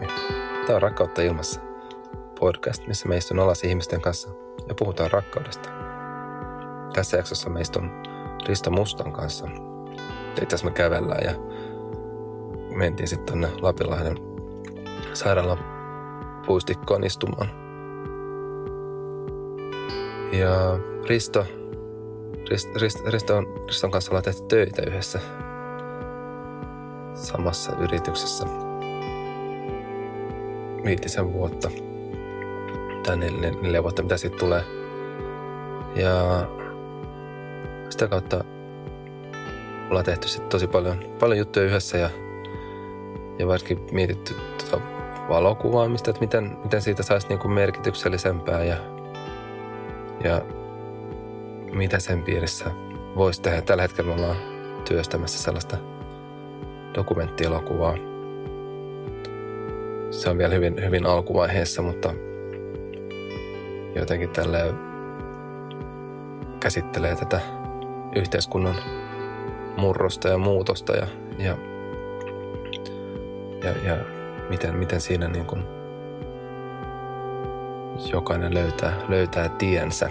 Moi. Tämä on Rakkautta ilmassa. Podcast, missä me istun alas ihmisten kanssa ja puhutaan rakkaudesta. Tässä jaksossa me istun Risto Mustan kanssa. Itse me kävellään ja mentiin sitten tonne Lapinlahden sairaalan puistikkoon istumaan. Ja Risto, Rist, Rist, Riston, Riston kanssa ollaan tehty töitä yhdessä samassa yrityksessä viitisen vuotta tai neljä, neljä vuotta, mitä siitä tulee. Ja sitä kautta ollaan tehty sit tosi paljon, paljon juttuja yhdessä ja, ja varsinkin mietitty tota valokuvaamista, että miten, miten siitä saisi niinku merkityksellisempää ja, ja mitä sen piirissä voisi tehdä. Tällä hetkellä me ollaan työstämässä sellaista dokumenttielokuvaa. Se on vielä hyvin, hyvin alkuvaiheessa, mutta jotenkin tälle käsittelee tätä yhteiskunnan murrosta ja muutosta ja, ja, ja, ja miten, miten siinä niin kuin jokainen löytää, löytää tiensä.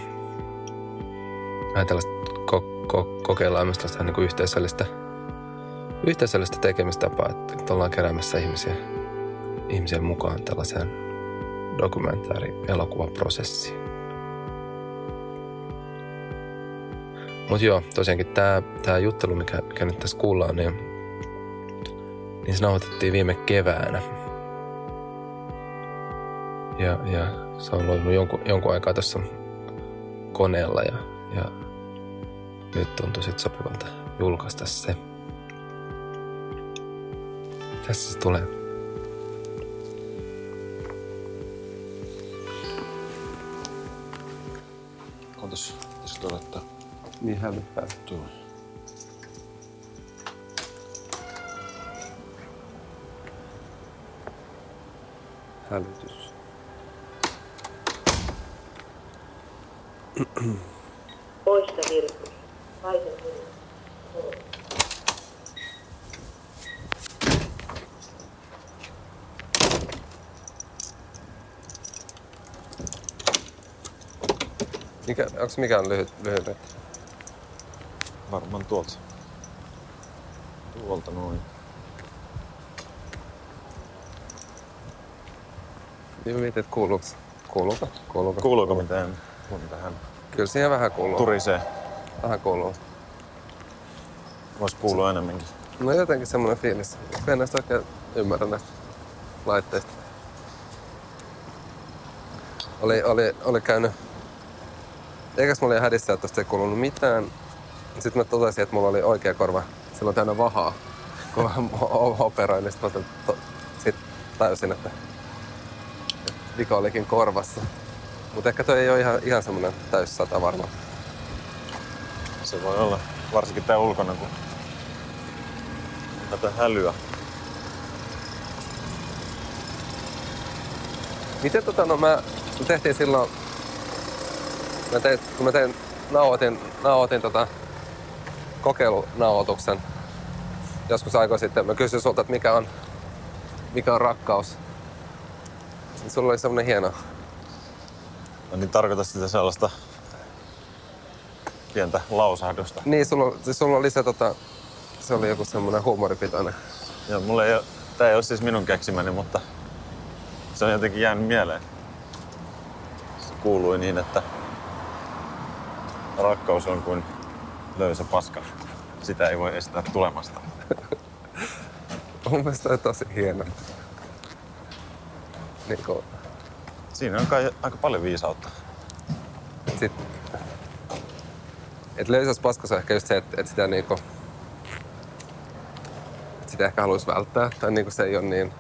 Vähän tällaista ko- ko- kokeillaan myös tällaista niin kuin yhteisöllistä, yhteisöllistä tekemistapaa, että ollaan keräämässä ihmisiä, ihmisiä mukaan tällaiseen dokumentaari-elokuvaprosessiin. Mutta joo, tosiaankin tämä tää juttelu, mikä, mikä nyt tässä kuullaan, niin, niin se nauhoitettiin viime keväänä. Ja, ja se on ollut jonkun, jonkun aikaa tässä koneella ja, ja nyt tuntui sitten sopivalta julkaista se. Tässä se tulee. Ootas, pitäisikö että Niin hälyttää. tuo. Hälytys. Mikä, onko mikään lyhyt, lyhyt? Varmaan tuolta. Tuolta noin. Niin mietin, että kuuluuko. Kuuluuko? Kuuluuko? Kuuluuko mitään mun tähän Kyllä siihen vähän kuuluu. turisee? Vähän kuuluu. Voisi kuulua enemmänkin. No jotenkin semmoinen fiilis. Mä en näistä oikein ymmärrä näistä laitteista. Oli, oli, oli käynyt... Eikäs mä olin hädissä, että tosta ei kuulunut mitään. Sitten mä totesin, että mulla oli oikea korva. Silloin täynnä vahaa. Kun mä operoin, niin sitten mä to, sit tajusin, että, että vika olikin korvassa. Mutta ehkä toi ei ole ihan, ihan semmoinen täyssata varmaan. Se voi olla. Varsinkin tää ulkona, kun tätä hälyä. Miten tota, no mä, tehtiin silloin, mä tein, kun mä tein, nauhoitin, nauhoitin tota kokeilunauhoituksen joskus aikoja sitten. Mä kysyin sulta, että mikä on, mikä on rakkaus. Niin Sulla oli semmonen hieno, No niin tarkoita sitä sellaista pientä lausahdusta. niin sulla, siis sulla oli se tota, se oli joku semmonen huumoripitoinen. Joo, mulla ei ole, tää ei ole siis minun keksimäni, mutta se on jotenkin jäänyt mieleen. Se kuului niin, että rakkaus on kuin löysä paska. Sitä ei voi estää tulemasta. Mun mielestä toi tosi hieno. Niin kuin, Siinä on kai aika paljon viisautta. sit, et löysässä paskassa on ehkä just se, että et sitä niinku, et sitä ehkä haluaisi välttää. Tai niinku se ei ole niin,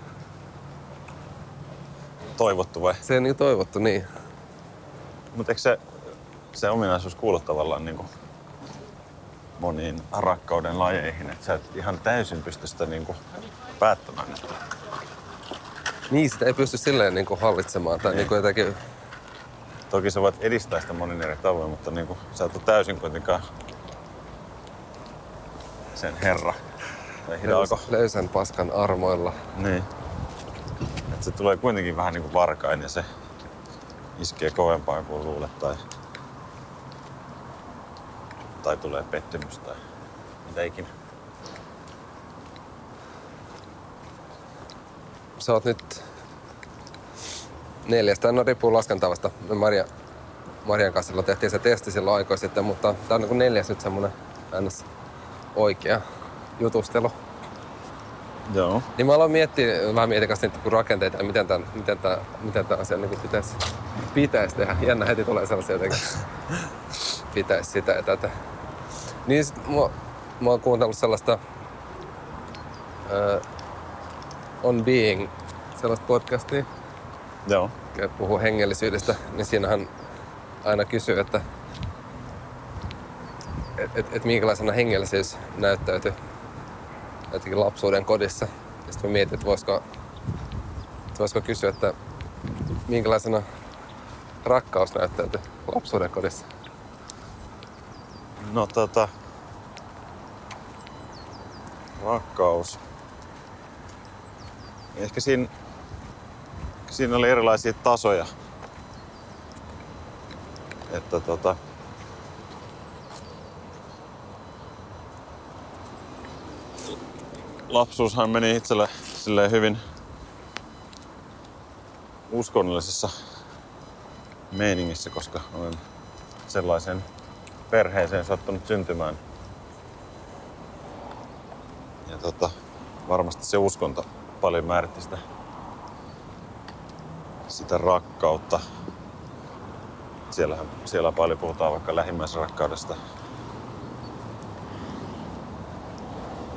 Toivottu vai? se ei niin toivottu niin. Mutta eikö se, se ominaisuus kuulu tavallaan niin kuin moniin rakkauden lajeihin, että sä et ihan täysin pysty sitä niin kuin päättämään. Niin, sitä ei pysty silleen niinku hallitsemaan tai Niin. niinku jotenkin, toki sä voit edistää sitä monin eri tavoin, mutta niin kuin, sä et ole täysin kuitenkaan sen herra. Tai hidalko. löysän paskan armoilla. Niin. Että se tulee kuitenkin vähän niin kuin varkain ja se iskee kovempaa kuin luulet tai, tai tulee pettymys tai mitä ikinä. Sä oot nyt neljästä, no riippuu laskentavasta. Me Maria, Marian kanssa silloin tehtiin se testi silloin aikoja sitten, mutta tää on niin kuin neljäs nyt semmonen ns. oikea jutustelu. Joo. Niin mä aloin miettiä, vähän mietin kanssa niitä rakenteita ja miten tämän, miten tämän, miten tämän asian niin pitäisi, pitäisi tehdä. Jännä heti tulee sellaisia jotenkin, pitäisi sitä ja tätä. Niin sit mä, mä oon kuunnellut sellaista uh, On Being, sellaista podcastia, Joo. joka puhuu hengellisyydestä, niin siinähän aina kysyy, että et, et, et minkälaisena hengellisyys näyttäytyy jotenkin lapsuuden kodissa. Ja sitten mä mietin, että voisiko, että voisiko kysyä, että minkälaisena rakkaus näyttäytyy lapsuuden kodissa. No tota... Rakkaus. Ehkä siinä, siinä oli erilaisia tasoja. Että tota... Lapsuushan meni itselle silleen hyvin uskonnollisessa meiningissä, koska olen sellaisen perheeseen sattunut syntymään. Ja tota, varmasti se uskonto paljon määritti sitä, sitä rakkautta. Siellähän, siellä paljon puhutaan vaikka lähimmäisrakkaudesta.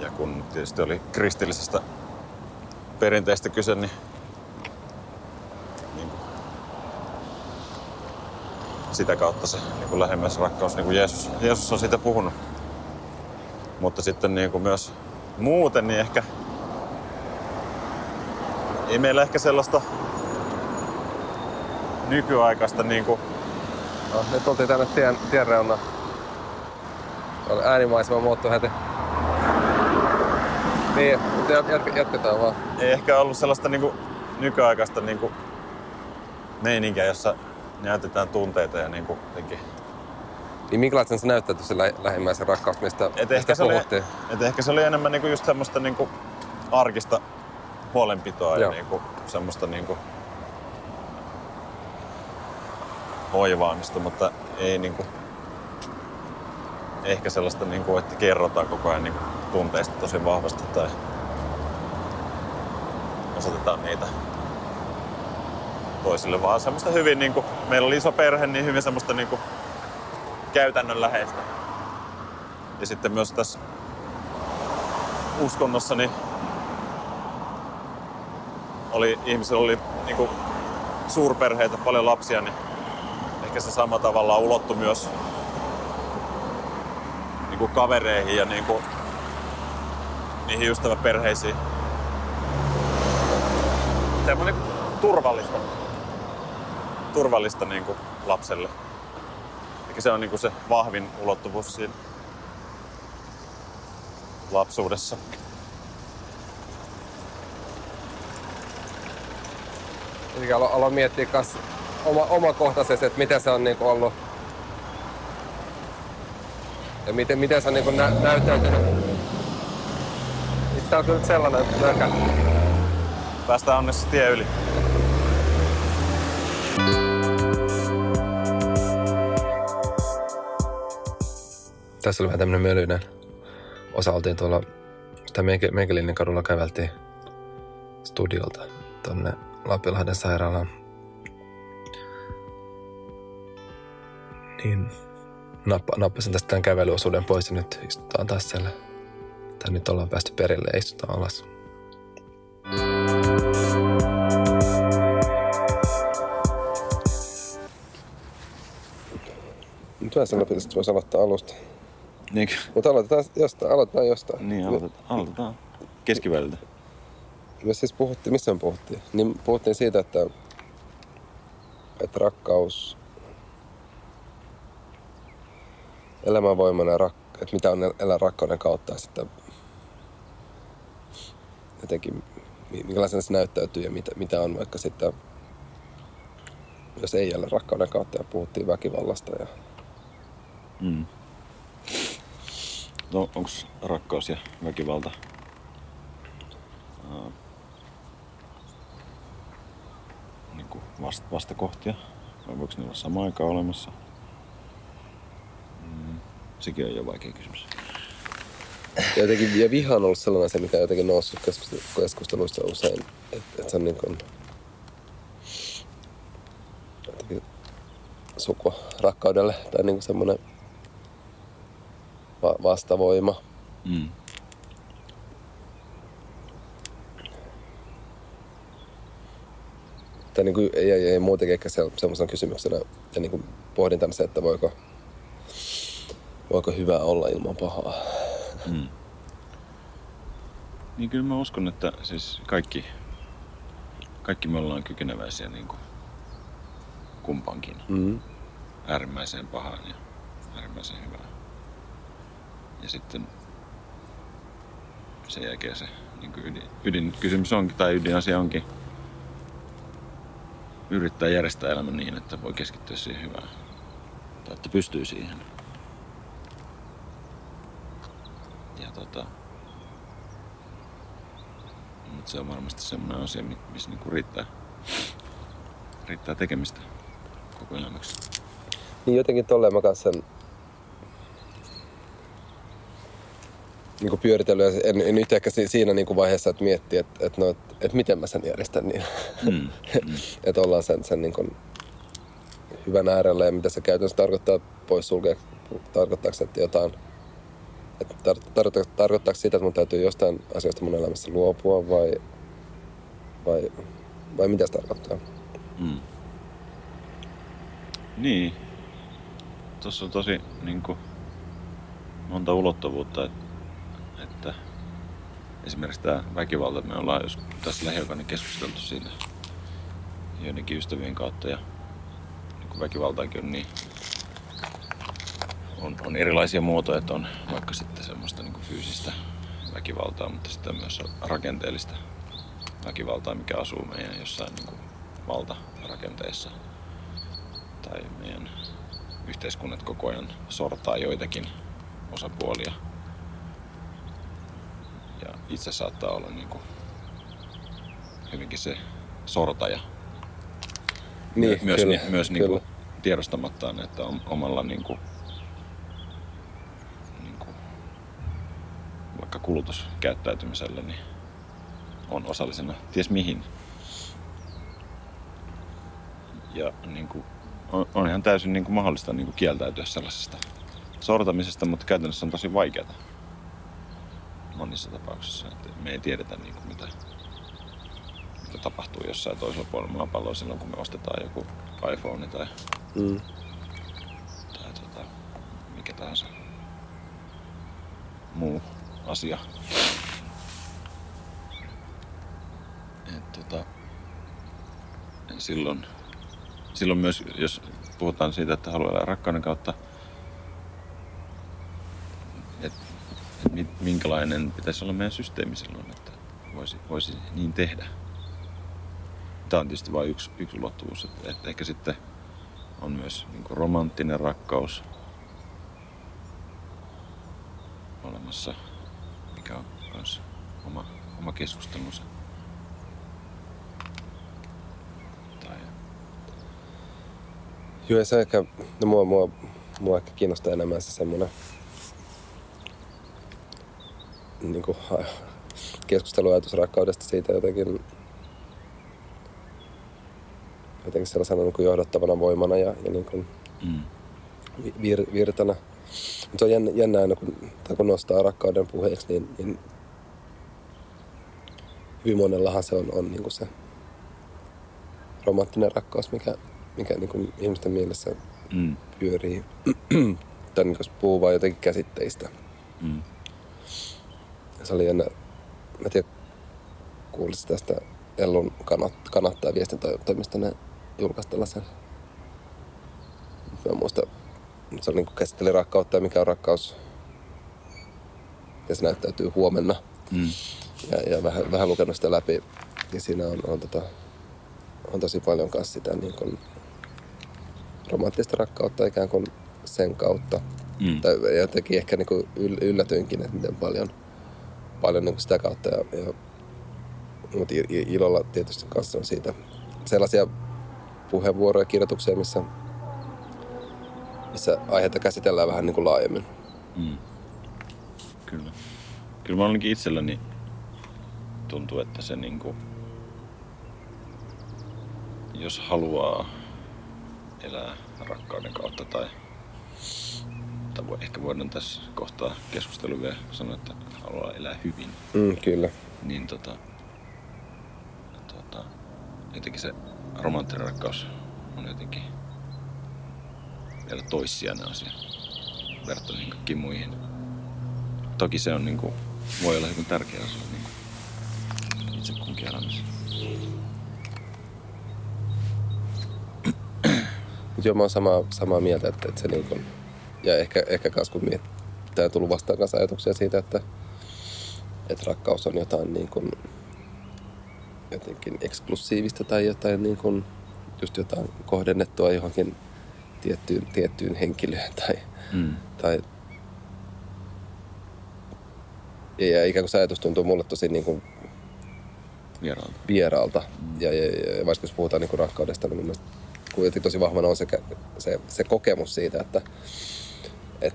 Ja kun tietysti oli kristillisestä perinteistä kyse, niin, sitä kautta se niin kuin lähimmäisrakkaus, niin kuin Jeesus, Jeesus on siitä puhunut. Mutta sitten niin kuin myös muuten, niin ehkä ei meillä ehkä sellaista nykyaikaista niin kuin, No, nyt oltiin tänne tien, tien reunaan. Äänimaisema muuttui heti. Niin, mutta jat- jatketaan vaan. ei ehkä ollut sellaista niin kuin, nykyaikaista niin kuin, meininkiä, jossa näytetään tunteita ja niin kuin, jotenkin Niin minkälaisen se näyttäytyy se lä- lähimmäisen rakkaus, mistä, Et mistä ehkä, se oli, puhuttiin? et ehkä se oli enemmän niinku just semmoista niinku arkista huolenpitoa Joo. ja niinku semmoista niinku hoivaamista, mutta ei niinku, ehkä sellaista, niinku, että kerrotaan koko ajan niinku tunteista tosi vahvasti tai osoitetaan niitä toisille, vaan semmoista hyvin, niinku, meillä oli iso perhe, niin hyvin semmoista niinku käytännönläheistä. Ja sitten myös tässä uskonnossa niin oli, ihmisillä oli niinku suurperheitä, paljon lapsia, niin ehkä se sama tavalla ulottu myös niinku kavereihin ja niinku niihin ystäväperheisiin. Semmoinen turvallista, turvallista niinku lapselle. Ehkä se on niinku se vahvin ulottuvuus siinä lapsuudessa. Eli alo, aloin miettiä kas oma, omakohtaisesti, että miten se on niinku ollut ja miten, miten se on niinku nä, näyttäytynyt. Itse on kyllä sellainen nökä. Päästään onneksi tie yli. Tässä oli vähän tämmönen mölyinen. Osa oltiin tuolla, sitä Meikelinen kadulla käveltiin studiolta tonne Lapinlahden sairaalaan. Niin nappa, nappasin tästä tämän kävelyosuuden pois ja nyt istutaan taas siellä. Tai nyt ollaan päästy perille ja istutaan alas. Nyt vähän että voisi aloittaa alusta. Niin, Mutta aloitetaan jostain. Aloitetaan jostain. niin aloitetaan, aloitetaan keskiväliltä. Me siis puhuttiin, missä me puhuttiin? Niin puhuttiin siitä, että, että rakkaus, elämänvoimana rak, että mitä on elää rakkauden kautta ja sitten jotenkin mi- minkälaisena se näyttäytyy ja mitä, mitä on vaikka sitten, jos ei jälleen rakkauden kautta ja puhuttiin väkivallasta ja Mm. No, onko rakkaus ja väkivalta ää, niin kuin vast, vastakohtia? Vai voiko ne olla samaan aikaan olemassa? Mm. Sekin on jo vaikea kysymys. Ja, jotenkin, ja viha on ollut sellainen asia, mikä on jotenkin noussut keskustelu- keskusteluissa usein. Että et se on niin kuin, jotenkin sukua rakkaudelle tai niin kuin semmoinen va- vastavoima. Mm. Tai niin kuin, ei, ei, ei muutenkin ehkä se, semmoisena kysymyksenä ja niin kuin pohdintana se, että voiko, voiko hyvä olla ilman pahaa. Mm. Niin kyllä mä uskon, että siis kaikki, kaikki me ollaan kykeneväisiä niin kuin kumpankin. Mm. äärimmäiseen pahaan ja äärimmäiseen hyvään. Ja sitten sen jälkeen se niin ydin, ydinkysymys onkin, tai ydinasia onkin yrittää järjestää elämän niin, että voi keskittyä siihen hyvään. Tai että pystyy siihen. Ja tota, mutta se on varmasti semmoinen asia, mi- missä niinku riittää, riittää tekemistä koko elämäksi. Niin jotenkin tolleen mä kanssa sen niin kuin pyöritellyt ja en, en nyt ehkä si- siinä niin kuin vaiheessa, että miettii, että, että, no, että, että miten mä sen järjestän niin. Mm. että ollaan sen, sen niin kuin hyvän äärellä ja mitä se käytännössä tarkoittaa pois sulkea, tarkoittaako se, että jotain, että tar, tar, tarkoittaako sitä, että mun täytyy jostain asioista mun elämässä luopua vai, vai, vai mitä se tarkoittaa? Mm. Niin. Tuossa on tosi niin kuin, monta ulottuvuutta, että, että esimerkiksi tämä väkivalta, me ollaan jos tässä lähiaikana keskusteltu siitä joidenkin ystävien kautta ja niin väkivaltaakin on niin on, on erilaisia muotoja, että on vaikka sitten semmoista niin fyysistä väkivaltaa, mutta sitten myös rakenteellista väkivaltaa, mikä asuu meidän jossain niin kuin valtarakenteissa. Tai meidän yhteiskunnat koko ajan sortaa joitakin osapuolia. Ja itse saattaa olla niin kuin hyvinkin se sortaja. Niin, myös kyllä, ni, myös niin kuin tiedostamattaan, että om- omalla niin kuin, niin kuin, vaikka kulutuskäyttäytymisellä niin on osallisena ties mihin. Ja niin kuin, on, on ihan täysin niin kuin mahdollista niin kuin kieltäytyä sellaisesta sortamisesta, mutta käytännössä on tosi vaikeaa monissa tapauksissa. Että me ei tiedetä niin kuin mitä, mitä tapahtuu jossain toisella puolella maapalloa silloin, kun me ostetaan joku iPhone tai, Mm. tai tota, mikä tahansa muu asia. Et, tota, silloin, silloin myös, jos puhutaan siitä, että haluaa elää rakkauden kautta, että et mi- minkälainen pitäisi olla meidän systeemi silloin, että voisi, voisi niin tehdä. Tämä on tietysti vain yksi, yksi ulottuvuus, että, että ehkä sitten on myös niin kuin romanttinen rakkaus olemassa, mikä on myös oma, oma keskustelunsa. Tai, Joo, ja se ehkä, no mua, mua, mua ehkä kiinnostaa enemmän se semmoinen niin kuin, keskusteluajatus rakkaudesta siitä jotenkin jotenkin sellaisena niin kuin johdattavana voimana ja, ja niin kuin mm, vi- vir, virtana. Mutta se on jännä, jännä aina, kun, tai kun nostaa rakkauden puheeksi, niin, niin hyvin monellahan se on, on niin kuin se romanttinen rakkaus, mikä, mikä niin kuin ihmisten mielessä mm, pyörii. tai niin jos puhuu vaan jotenkin käsitteistä. mm, Se oli jännä. Mä en tiedä, kuulisit tästä Ellun kannat, kannattaa viestintätoimisto, ne julkaisi tällaisen. Mä muista, se oli niin käsitteli rakkautta ja mikä on rakkaus. Ja se näyttäytyy huomenna. mm, ja, ja vähän, vähän lukenut sitä läpi, niin siinä on, on, tota, on tosi paljon kanssa sitä niin kuin romanttista rakkautta ikään kuin sen kautta. Mm. Tai jotenkin ehkä niin kuin yl- yllätyinkin, että miten paljon, paljon niin kuin sitä kautta. Ja, ja, mutta ilolla tietysti kanssa on siitä sellaisia puheenvuoroja ja kirjoituksia, missä, missä aiheita käsitellään vähän niin kuin laajemmin. Mm. Kyllä. Kyllä mä ainakin itselläni tuntuu, että se niinku, jos haluaa elää rakkauden kautta tai, voi, ehkä voidaan tässä kohtaa keskustelua vielä sanoa, että haluaa elää hyvin, Mm, kyllä. niin tota, tota, jotenkin se romanttinen rakkaus on jotenkin vielä toissijainen asia verrattuna niin kaikkiin muihin. Toki se on niinku, voi olla hyvin tärkeä asia niinku, itse kunkin elämässä. Mutta joo, mä oon samaa, samaa mieltä, että, että se niin kun, ja ehkä, ehkä kans kun miet, tää tullut vastaan kanssa ajatuksia siitä, että, että rakkaus on jotain niin kun, jotenkin eksklusiivista tai jotain niin kun, just jotain kohdennettua johonkin tiettyyn, tiettyyn henkilöön tai, Mm. tai ja ikään kuin se ajatus tuntuu mulle tosi niin kuin Vieraalta. vieraalta. Ja, ja, ja, ja vaikka jos puhutaan niin kuin rakkaudesta, niin mun mielestä kuitenkin tosi vahvana on se, se, se kokemus siitä, että et,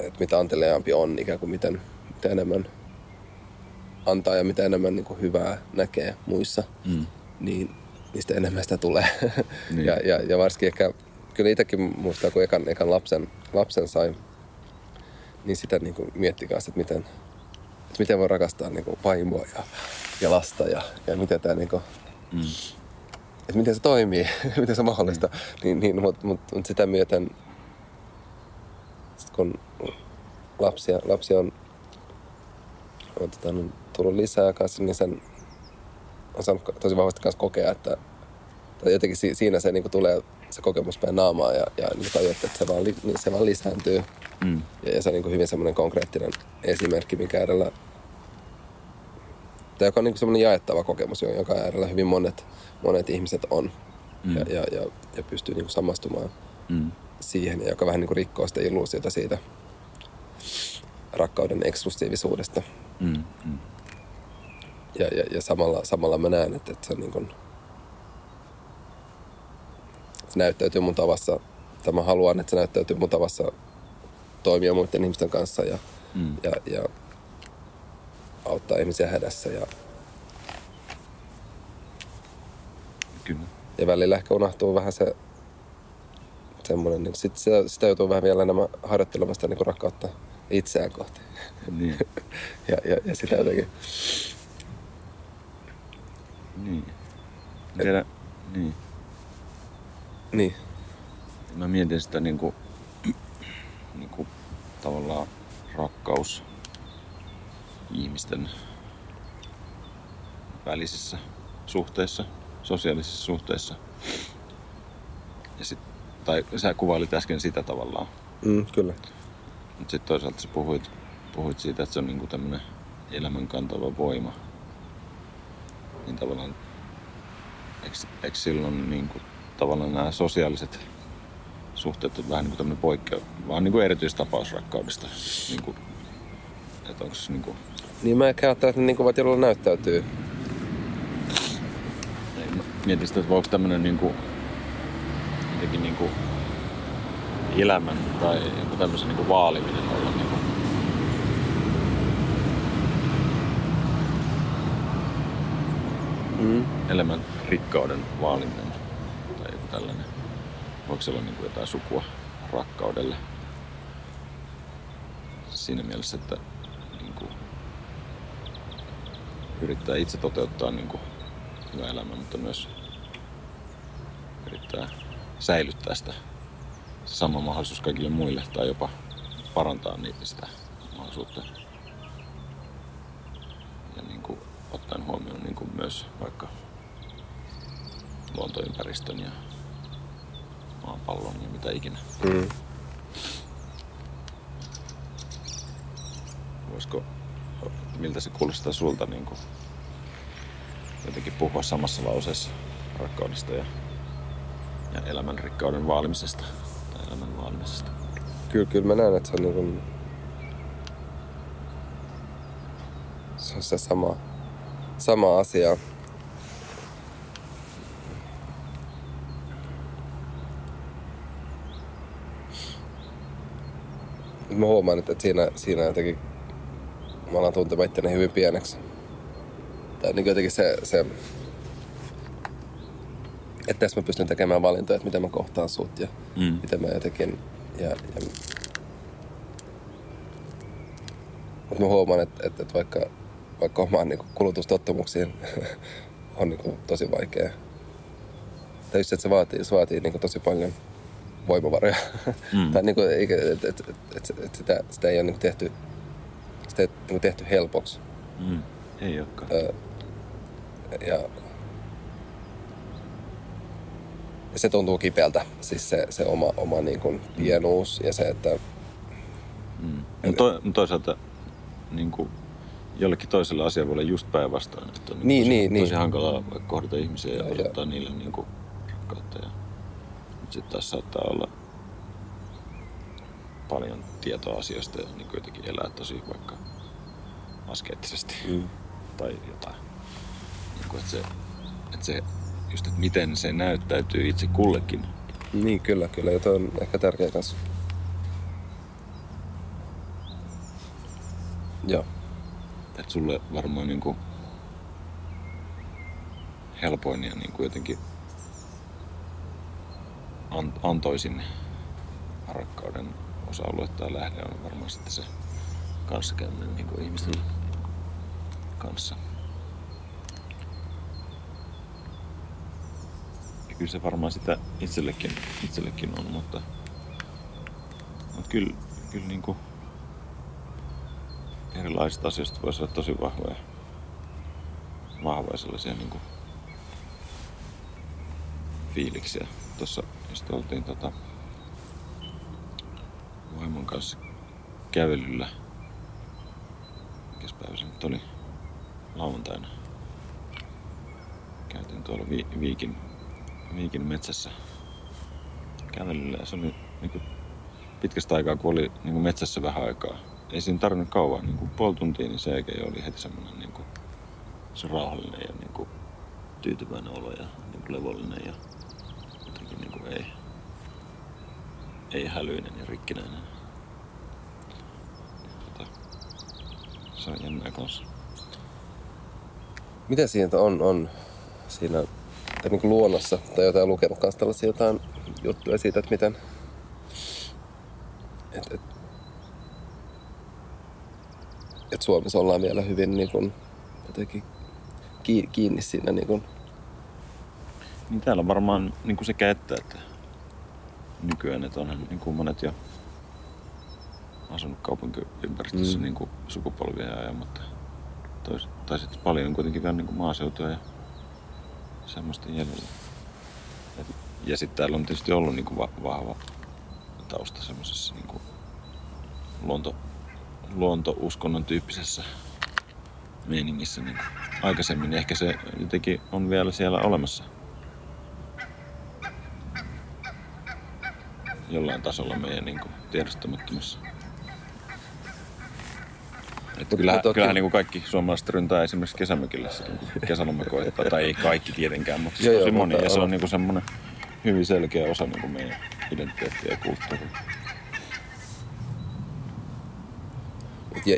et mitä anteliaampi on, ikään kuin miten, mitä enemmän antaa ja mitä enemmän niin kuin hyvää näkee muissa, Mm. niin niistä enemmän sitä tulee. Niin. ja, ja, ja varsinkin ehkä, kyllä itsekin muistaa, kun ekan, ekan lapsen, lapsen sai, niin sitä niin kuin mietti kanssa, että miten, että miten voi rakastaa niin kuin vaimoa ja, ja lasta ja, ja miten tämä niin kuin, Mm. että miten se toimii, miten se on mahdollista. Niin, niin, mutta mut, mut sitä myöten, sit kun lapsia, lapsia on, on tota, niin tullut lisää kanssa, niin sen on saanut tosi vahvasti kanssa kokea, että tai jotenkin si, siinä se niin tulee se kokemus päin naamaa ja, ja niin tajut, että se vaan, li, niin se vaan lisääntyy. Mm. Ja, ja se on niin hyvin semmoinen konkreettinen esimerkki, mikä äärellä, tai joka on niin semmoinen jaettava kokemus, jonka äärellä hyvin monet, monet ihmiset on. Mm. Ja, ja, ja, ja pystyy niin samastumaan Mm. Siihen, joka vähän niin rikkoo sitä illuusiota siitä rakkauden eksklusiivisuudesta. Mm. Mm. Ja, ja, ja samalla, samalla mä näen, että, että se, on niin kuin, se näyttäytyy mun tavassa, tai mä haluan, että se näyttäytyy mun tavassa toimia muiden ihmisten kanssa ja, Mm. ja, ja auttaa ihmisiä hädässä. Ja, Kyllä. ja välillä ehkä unohtuu vähän se semmoinen, niin sit sitä, sitä joutuu vähän vielä enemmän harjoittelemaan sitä niin rakkautta itseään kohti. Niin. Ja, ja, ja sitä jotenkin. niin. Mä Tiedän, niin. Niin. Mä mietin sitä niinku, niinku tavallaan rakkaus ihmisten välisissä suhteissa, sosiaalisissa suhteissa. Ja sit, tai sä kuvailit äsken sitä tavallaan. Mm, kyllä. Mutta sitten toisaalta sä puhuit, puhuit siitä, että se on niinku tämmönen elämän kantava voima. Niin tavallaan, eikö, eikö silloin niinku, tavallaan nämä sosiaaliset suhteet on vähän niinku tämmönen poikkeu, vaan niinku erityistapaus rakkaudesta. Niinku, että onko se niinku, Niin mä ehkä ajattelen, että ne niin voit jollain näyttäytyy. mietin sitä, että voiko tämmönen niinku, jotenkin niinku elämän tai joku tämmöisen niinku vaaliminen olla niinku, Mm. elämän rikkauden vaaliminen tai joku tällainen. Voiko se olla niin kuin jotain sukua rakkaudelle? Siinä mielessä, että niin kuin yrittää itse toteuttaa niin kuin hyvä elämä, mutta myös yrittää säilyttää sitä se sama mahdollisuus kaikille muille tai jopa parantaa niitä sitä mahdollisuutta. Ja niin kuin ottaen huomioon niin kuin myös vaikka luontoympäristön ja maapallon ja mitä ikinä. Mm. Voisiko miltä se kuulostaa sulta niin kuin, jotenkin puhua samassa lauseessa rakkaudesta ja, ja elämän rikkauden vaalimisesta tai elämän vaalimisesta. Kyllä, kyllä mä näen, että se on niin kuin, se on se sama, sama asia. Mä huomaan, että siinä, siinä jotenkin mä alan tuntemaan itteni hyvin pieneksi. Tai niin jotenkin se, se että tässä mä pystyn tekemään valintoja, että miten mä kohtaan sut ja Mm. miten mä jotenkin... Ja, ja... Mutta mä huomaan, että, että, että vaikka, vaikka omaan niin kulutustottumuksiin on niin tosi vaikea. Tai just, että se vaatii, se vaatii niin tosi paljon voimavaroja. Mm. tai niin kuin, eikä, että, että, että, että sitä, sitä ei ole niin tehty, sitä ei niin tehty helpoksi. Mm. Ei olekaan. Ja, ja se tuntuu kipeältä, siis se, se oma, oma niin kuin pienuus ja se, että Mm. Mutta to, toisaalta niin kuin, jollekin toiselle asia voi olla just päinvastoin. Että on Niin, tosi, niin, tosi niin. hankalaa kohdata ihmisiä ja Ja- ja- osoittaa niille niin kuin, rakkautta. Ja, sitten taas saattaa olla paljon tietoa asioista ja niin kuin jotenkin elää tosi vaikka askeettisesti mm, tai jotain. Niin kuin, että, se, että se, just, että miten se näyttäytyy itse kullekin. niin kyllä, kyllä, ja toi on ehkä tärkeä kanssa. Joo, Että sulle varmaan niin kuin helpoin ja niin kuin jotenkin an, antoisin rakkauden osa-alue tai lähde on varmaan sitten se kanssakäyminen niin kuin ihmisten kanssa. Ja kyllä se varmaan sitä itsellekin, itsellekin on, mutta, mutta kyllä, kyllä niin kuin erilaisista asioista voisi olla tosi vahvoja, vahvoja sellaisia niin kuin fiiliksiä. Tuossa just oltiin tota, vaimon kanssa kävelyllä. Mikäs päivä se nyt oli? Lauantaina. Käytiin tuolla Vi- Viikin, Viikin metsässä kävelyllä se oli niin kuin pitkästä aikaa, kun oli niin kuin metsässä vähän aikaa. Ei siinä tarvinnut kauan, niin kuin puoli tuntia, niin se oli heti semmoinen niin kuin, se rauhallinen ja niin kuin, tyytyväinen olo ja niin kuin levollinen ja jotenkin niin kuin, ei, ei hälyinen ja rikkinäinen. Tota, se on jännää kanssa. miten siitä on, on siinä tai niin luonnossa, tai jotain lukenut kanssa tällaisia jotain juttuja siitä, että miten, et, et, et Suomessa ollaan vielä hyvin niin kuin, jotenkin ki- kiinni siinä niin kuin, Niin täällä on varmaan niin kuin sekä että, että nykyään, että onhan niin kuin monet jo asunut kaupunkiympäristössä Mm. niin kuin sukupolvia ajan, mutta tois, tai sitten paljon kuitenkin vielä niin kuin maaseutua ja semmoista jäljellä. Et, ja sitten täällä on tietysti ollut niin kuin va- vahva tausta semmoisessa niin kuin luonto, luontouskonnon tyyppisessä meiningissä niin aikaisemmin. Ehkä se jotenkin on vielä siellä olemassa. jollain tasolla meidän niin tiedostamattomassa. Että mut toki- kyllähän niin kuin kaikki suomalaiset ryntää esimerkiksi kesämökillä silloin, kun kesäloma koittaa. tai ei kaikki tietenkään, mutta Joo, joo, tosi joo, moni. Ja se on. niin kuin semmoinen hyvin selkeä osa niin kuin meidän identiteettiä ja kulttuuria.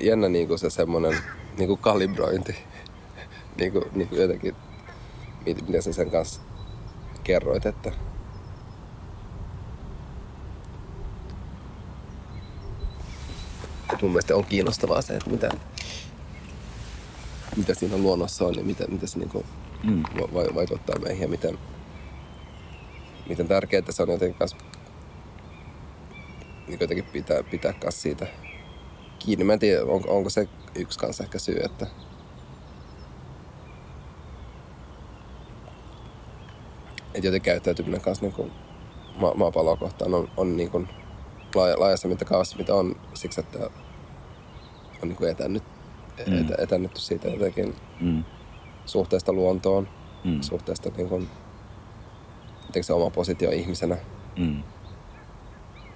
Jännä niin kuin se semmoinen niin kuin kalibrointi. niin kuin, niin kuin jotenkin, mit- miten sä sen kanssa kerroit, että Et mun mielestä on kiinnostavaa se, että mitä, mitä siinä luonnossa on ja mitä, mitä se niin kuin Mm. va- va- vaikuttaa meihin ja miten, miten tärkeää se on jotenkin kanssa, niin jotenkin pitää, pitää kanssa siitä kiinni. Mä en tiedä, onko, onko se yksi kanssa ehkä syy, että että joten käyttäytyminen kanssa niin kuin ma- maapalloa kohtaan on, on niin kuin laaja, laajassa mittakaavassa, mitä on siksi, että on niin kuin etännyt, mm. et, etännytty siitä jotenkin Mm. suhteesta luontoon, Mm. suhteesta niin kuin, se oma positio ihmisenä. Mm.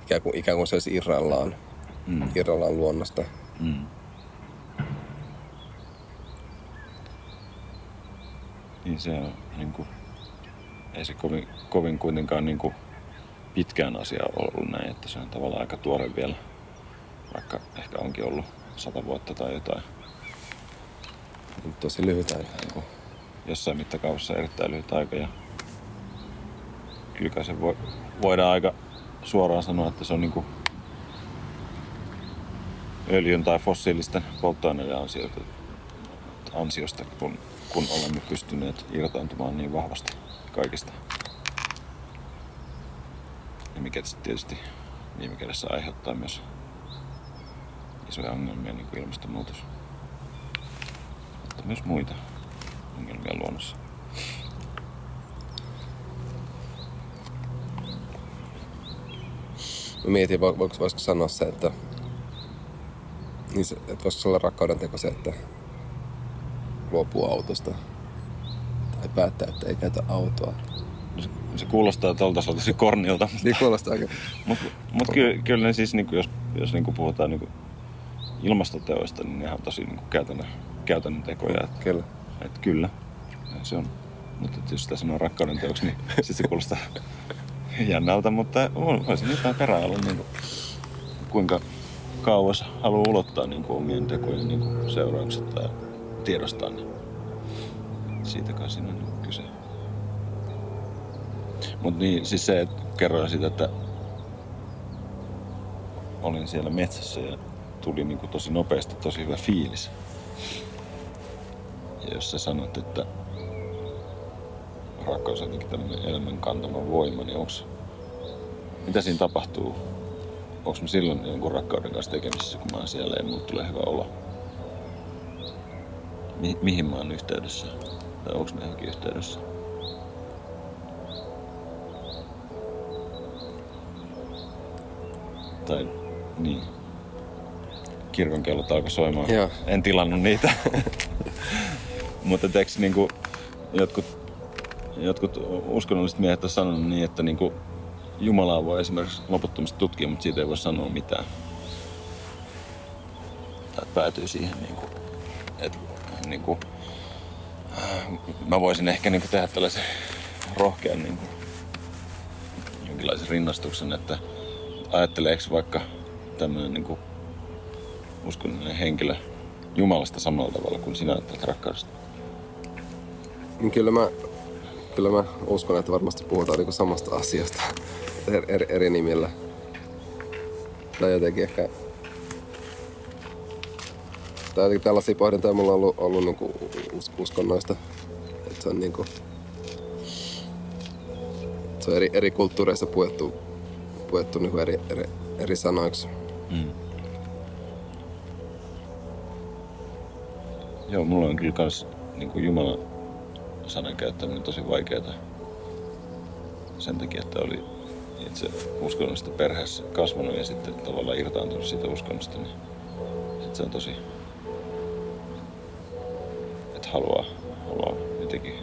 Ikään kuin, ikään kuin se olisi irrallaan, Mm. irrallaan luonnosta. Mm. Niin se on niin kuin, ei se kovin, kovin kuitenkaan niin kuin pitkään asia ollut näin, että se on tavallaan aika tuore vielä, vaikka ehkä onkin ollut sata vuotta tai jotain. Tosi lyhyt aika. Niin jossain mittakaavassa erittäin lyhyt aika ja kyllä se voi, voidaan aika suoraan sanoa, että se on niin kuin öljyn tai fossiilisten polttoaineiden ansiosta, ansiosta kun, kun olemme pystyneet irtaantumaan niin vahvasti kaikista. Ja mikä tietysti viime kädessä aiheuttaa myös isoja ongelmia, niin kuin ilmastonmuutos. Mutta myös muita ongelmia luonnossa. Mä mietin, vo- voiko, voisiko sanoa se, että, niin se, että voisiko se olla rakkauden teko se, että luopuu autosta. Tai päättää, että ei käytä autoa. Se, se kuulostaa tuolta tosi kornilta, Niin kuulostaa aika... Mutta mut kyllä, kyllä ne siis, niinku, jos, jos niinku puhutaan niinku ilmastoteoista, niin nehän on tosi niinku käytännön, käytännön tekoja. Et, Kyllä. et kyllä, ja se on. Mutta jos sitä sanoo rakkauden teoksi, niin sitten se kuulostaa jännältä, mutta se jotain perää olla niinku, kuinka kauas haluaa ulottaa niinku omien tekojen niinku seuraukset tai tiedostaa ne. Siitä kai siinä on niinku kyse. Mutta niin, siis se, että kerroin siitä, että olin siellä metsässä ja tuli niinku tosi nopeasti tosi hyvä fiilis. Ja jos sä sanot, että rakkaus on jotenkin tämmöinen elämän kantama voima, niin onks, mitä siinä tapahtuu? Onko mä silloin jonkun rakkauden kanssa tekemisissä, kun mä oon siellä ja mulle tulee hyvä olo? Mi- mihin mä oon yhteydessä? Tai onko mä johonkin yhteydessä? Tai niin. Kirkon kellot alkoi soimaan. Joo. En tilannut niitä. Mutta eikö niinku jotkut, jotkut uskonnolliset miehet on sanonut niin, että niinku Jumalaa voi esimerkiksi loputtomasti tutkia, mutta siitä ei voi sanoa mitään. Tai päätyy siihen niinku, että niinku, äh, mä voisin ehkä niinku tehdä tällaisen rohkean niinku, jonkinlaisen rinnastuksen, että ajatteleeko vaikka tämmöinen niinku uskonnollinen henkilö Jumalasta samalla tavalla kuin sinä ajattelet rakkaudesta? Niin kyllä mä, kyllä mä uskon, että varmasti puhutaan niinku samasta asiasta eri, eri, eri nimillä. Tai jotenkin ehkä... Tai jotenkin tällaisia pohdintoja mulla on ollut, ollut niinku us, uskonnoista. Että se on niinku... Se on eri, eri kulttuureissa puettu, puettu niinku eri, eri, eri sanoiksi. Mm. Joo, mulla on kyllä kans niin kuin Jumalan sanan käyttäminen tosi vaikeaa. Sen takia, että oli itse uskonnollisesta perheessä kasvanut ja sitten tavallaan irtaantunut siitä uskonnosta, niin sitten se on tosi, että haluaa, haluaa jotenkin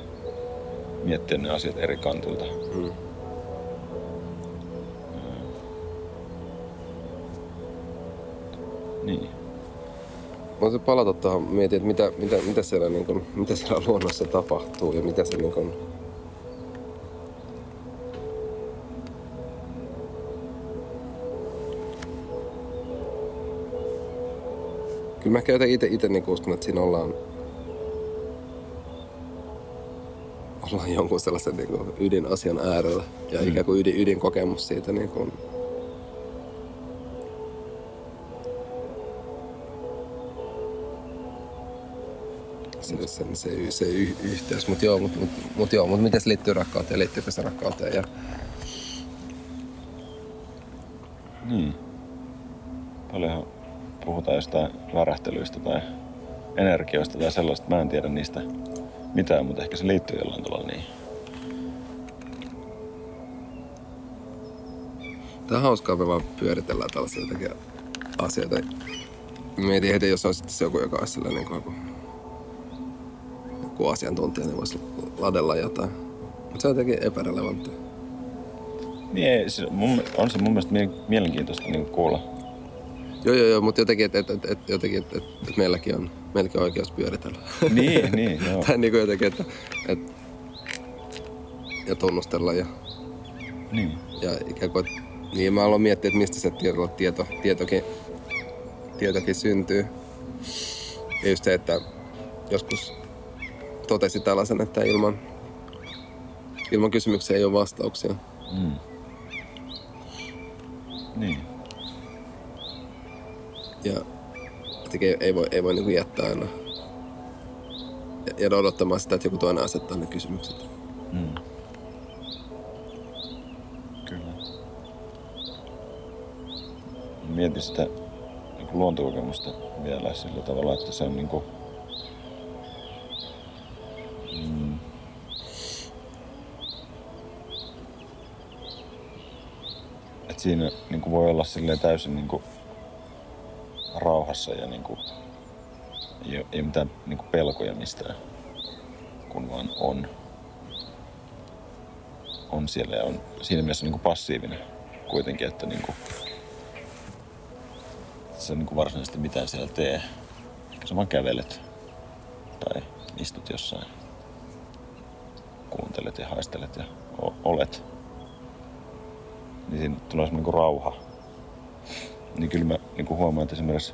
miettiä ne asiat eri kantilta. Mm. Niin. Voisin palata tuohon, mietin, että mitä, mitä, mitä, siellä, niin kuin, mitä siellä luonnossa tapahtuu ja mitä se niin kuin, Kyllä mä jotenkin itse, itse niin uskon, että siinä ollaan, ollaan jonkun sellaisen niin kuin ydinasian äärellä ja mm. ikään kuin ydin, ydinkokemus siitä niin kuin, se, se, se, se y, yhteys. Mutta joo, mutta mut, mut joo, mut miten se liittyy rakkauteen? Liittyykö se rakkauteen? Ja, Niin. Paljonhan puhutaan jostain värähtelyistä tai energioista tai sellaista. Mä en tiedä niistä mitään, mutta ehkä se liittyy jollain tavalla niin. Tämä on hauskaa, me vaan pyöritellään tällaisia asioita Mietin heti, jos on sitten joku, joka olisi sellainen niin kuin joku, asiantuntija, niin voisi ladella jotain. Mutta se on jotenkin epärelevanttia. Niin, se, mun, on se mun mielestä mie- mielenkiintoista niin kuulla. Joo, joo, joo, mutta jotenkin, että et, et, et, jotenkin, et, et, et meilläkin, on, meilläkin on oikeus pyöritellä. niin, niin, joo. tai niin kuin jotenkin, että, et, ja tunnustella ja, Niin. ja ikään kuin, että- niin mä aloin miettiä, että mistä se tieto, tieto, tietokin, tietokin syntyy. Ja just se, että joskus totesi tällaisen, että ilman, ilman kysymyksiä ei ole vastauksia. Mm. Niin. Ja ei, ei voi, ei voi niin jättää aina ja jäädä odottamaan sitä, että joku toinen asettaa ne kysymykset. Mm. Kyllä. Mietin sitä niin luontokokemusta vielä sillä tavalla, että se on niin kuin, että siinä niin kuin voi olla silleen täysin niin kuin rauhassa ja niin kuin, ei, ole, ei mitään niin kuin pelkoja mistään, kun vaan on on siellä ja on siinä mielessä niin kuin passiivinen kuitenkin, että niin kuin, se niin kuin varsinaisesti mitään siellä tee. Sä vaan kävelet tai istut jossain, kuuntelet ja haistelet ja o- olet. Niin siinä tulee semmoinen niin rauha. Niin kyllä mä niin kuin huomaan, että esimerkiksi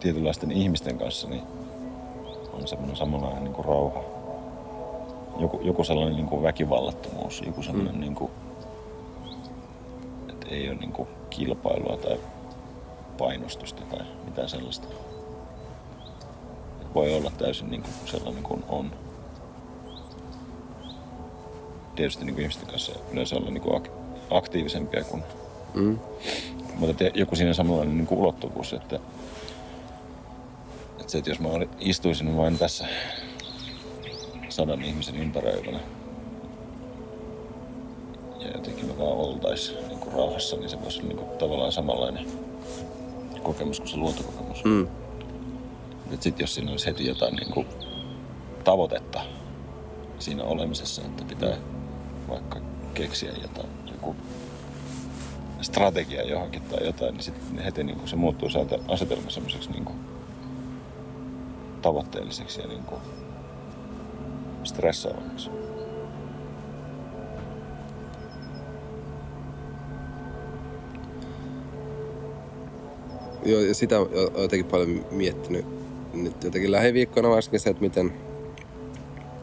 tietynlaisten ihmisten kanssa niin on semmoinen samanlainen niin kuin rauha joku, joku sellainen niin kuin väkivallattomuus, joku sellainen, mm. niin kuin, että ei ole niin kuin kilpailua tai painostusta tai mitään sellaista. Voi olla täysin niin kuin sellainen kuin on. Tietysti niin kuin ihmisten kanssa yleensä olla niin kuin ak- aktiivisempia kuin... Mm. Mutta te- joku siinä samanlainen niin kuin ulottuvuus, että, että se, että jos mä istuisin vain tässä sadan ihmisen ympäröivänä ja jotenkin me vaan oltais niin kuin rauhassa, niin se voisi olla niin kuin tavallaan samanlainen kokemus kuin se luontokokemus. Mm. Et sit jos siinä olisi heti jotain niin kuin tavoitetta siinä olemisessa, että pitää vaikka keksiä jotain, joku strategia johonkin tai jotain, niin sitten heti niin kuin se muuttuu se asetelma semmoiseksi niin tavoitteelliseksi ja niin kuin stressaavammaksi. Joo, ja sitä jo- jotenkin paljon miettinyt nyt jotenkin lähiviikkoina varsinkin se, että miten,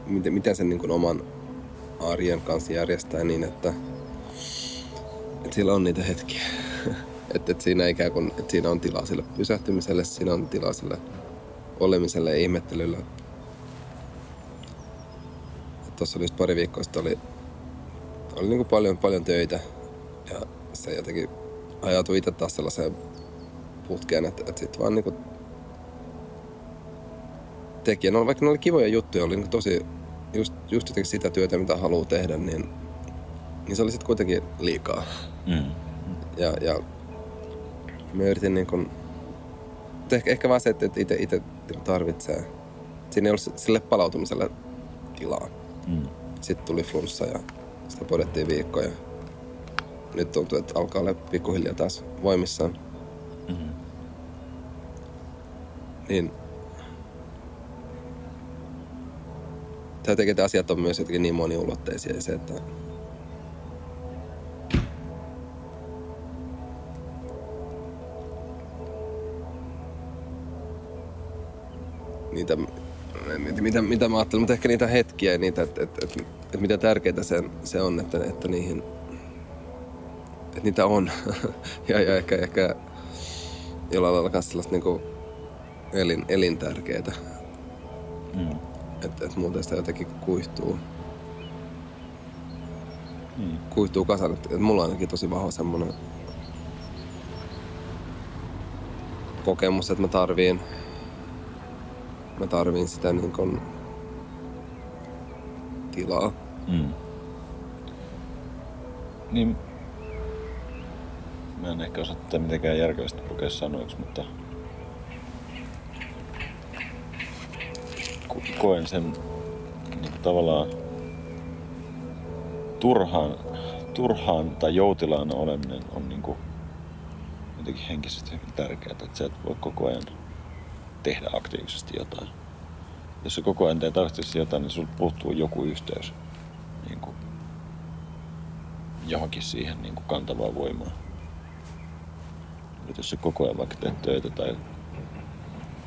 miten, miten sen niin kuin oman arjen kanssa järjestää niin, että, että sillä on niitä hetkiä. että, että siinä ikään kuin, että siinä on tilaa sille pysähtymiselle, siinä on tilaa sille olemiselle ja ihmettelylle. Tuossa oli just pari viikkoa sitten oli, oli niin kuin paljon, paljon töitä ja se jotenkin ajautui itse taas sellaiseen putkeen, että, että sitten vaan niinku teki. No, vaikka ne oli kivoja juttuja, oli niinku tosi just, just jotenkin sitä työtä, mitä haluaa tehdä, niin, niin se oli sitten kuitenkin liikaa. Mm. Ja, ja mä yritin niin kuin, ehkä, ehkä vaan se, että itse, itse tarvitsee. Siinä ei ollut sille palautumiselle tilaa. Mm. Sitten tuli flunssa ja sitä podettiin viikko ja nyt tuntuu, että alkaa olla pikkuhiljaa taas voimissaan. Mm. Niin tämä tekee, että asiat on myös jotenkin niin moniulotteisia ja se, että niitä, mitä, mitä mä ajattelen, mutta ehkä niitä hetkiä ja niitä, että, että, että, että mitä tärkeää se, se on, että, että niihin, että niitä on. ja, ja ehkä, ehkä jollain lailla myös sellaista niin elin, elintärkeää. Mm. Että et muuten sitä jotenkin kuihtuu, Niin. kuihtuu kasan. Että et mulla on ainakin tosi vahva semmoinen kokemus, että mä tarviin, mä tarviin sitä niin kuin tilaa. Mm. Niin mä mä en ehkä osaa tätä mitenkään järkevästi pukea sanoiksi, mutta ko- koen sen niin kuin tavallaan turhaan, turhaan tai joutilaana oleminen on niin kuin jotenkin henkisesti hyvin tärkeää, että sä et voi koko ajan tehdä aktiivisesti jotain. Jos sä koko ajan teet aktiivisesti jotain, niin sulla puuttuu joku yhteys niin kuin johonkin siihen niin kuin kantavaan voimaan. Et jos sä koko ajan vaikka teet töitä tai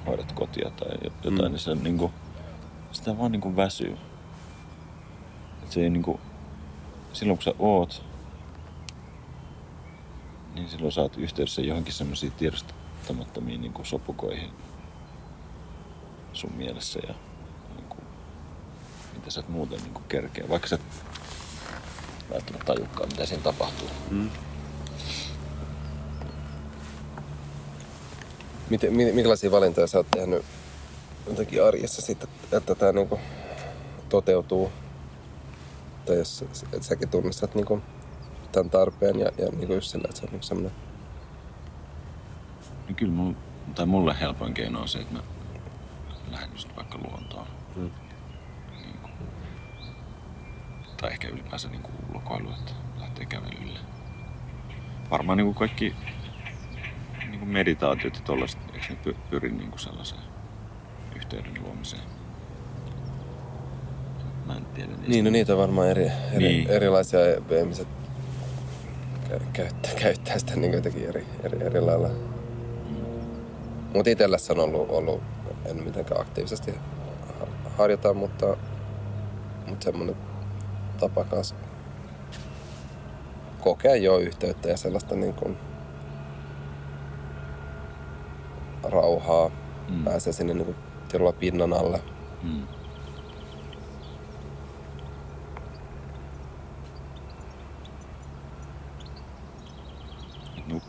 hoidat kotia tai jotain, mm. niin se niin kuin, sitä vaan niin kuin väsyy. Et se ei niin kuin, silloin kun sä oot, niin silloin sä oot yhteydessä johonkin semmoisiin tiedostamattomiin niin kuin sopukoihin sun mielessä ja niin kuin, mitä sä et muuten niin kuin kerkeä, vaikka sä et välttämättä tajukaan, mitä siinä tapahtuu. Mm. Miten, mi- minkälaisia valintoja sä oot tehnyt jotenkin arjessa sitten, että tämä niinku toteutuu? Tai jos et säkin tunnistat niinku tämän tarpeen ja, ja niinku just sillä, että se on niinku semmoinen... Niin kyllä mulla, tai mulle helpoin keino on se, että mä lähden just vaikka luontoon. Mm. Niin kuin, tai ehkä ylipäänsä niin kuin ulkoilu, että lähtee kävelylle. Varmaan niin kuin kaikki niin kuin meditaatiot ja tollaiset, eikö ne py- pyri niin kuin sellaiseen yhteyden luomiseen? Mä en tiedä niistä. Niin, no niitä on varmaan eri, eri, Niin. erilaisia ihmiset kä- käyttää, käyttää sitä niin jotenkin eri, eri, eri lailla. Mutta itsellä se on ollut, ollut, en mitenkään aktiivisesti ha- harjoita, mutta, mutta semmoinen tapa kanssa kokea jo yhteyttä ja sellaista niin kuin rauhaa. Mm. Pääsee sinne niin kuin pinnan alle. Mm.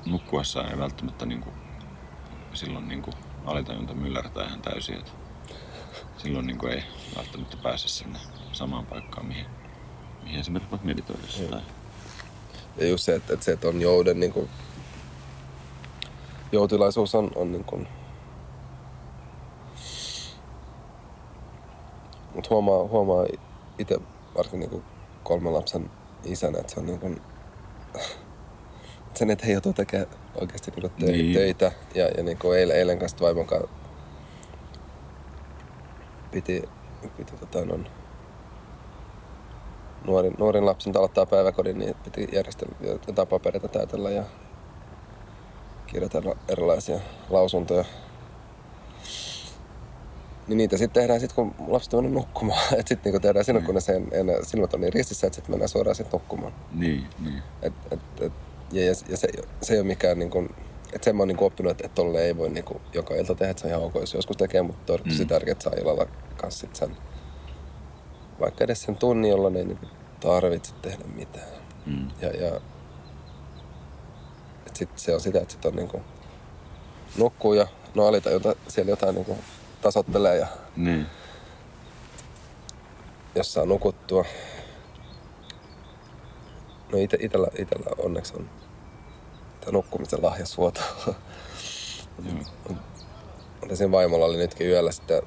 Et nu- Nukkuessa ei välttämättä niinku, silloin niinku alitajunta myllertää ihan täysin. Et silloin niinku ei välttämättä pääse sinne samaan paikkaan, mihin, mihin esimerkiksi vaikka meditoidessa. Tai, Ja just se, että, että se, että on jouden niin kuin, joutilaisuus on, on niin kuin, Mut huomaa, huomaa itse varsinkin niin kuin kolmen lapsen isänä, että se on niin kuin, sen eteen joutuu tekemään oikeasti niin kuin tö- Niin. niin. töitä. Ja, ja niin kuin eilen, eilen kanssa vaimon kanssa piti, piti tota, non, nuorin, nuorin lapsi nyt aloittaa päiväkodin, niin piti järjestellä jotain papereita täytellä ja kirjoitella erilaisia lausuntoja. Niin niitä sitten tehdään sitten, kun lapset on mennyt nukkumaan. Että sitten niinku tehdään silloin, kun ne sen, enää, silmät on niin ristissä, että sitten mennään suoraan sitten nukkumaan. niin, niin. Et, et, et, ja, ja, ja se, se ei ole mikään niinku, että sen mä oon niinku oppinut, että, että tolle ei voi niinku joka ilta tehdä, että se on ihan ok, jos joskus tekee, mutta on tosi Mm. tärkeää, että saa illalla kanssa sit sen, vaikka edes sen tunnin, jolloin ei niinku tarvitse tehdä mitään. Mm. Ja, ja et sit se on sitä, että sit on niinku nukkuu ja no alitajunta siellä jotain niinku tasottelee ja Niin. jos saa nukuttua. No ite, itellä, itellä onneksi on tämä nukkumisen lahja suotu. Joo. Mutta siinä vaimolla oli nytkin yöllä sitten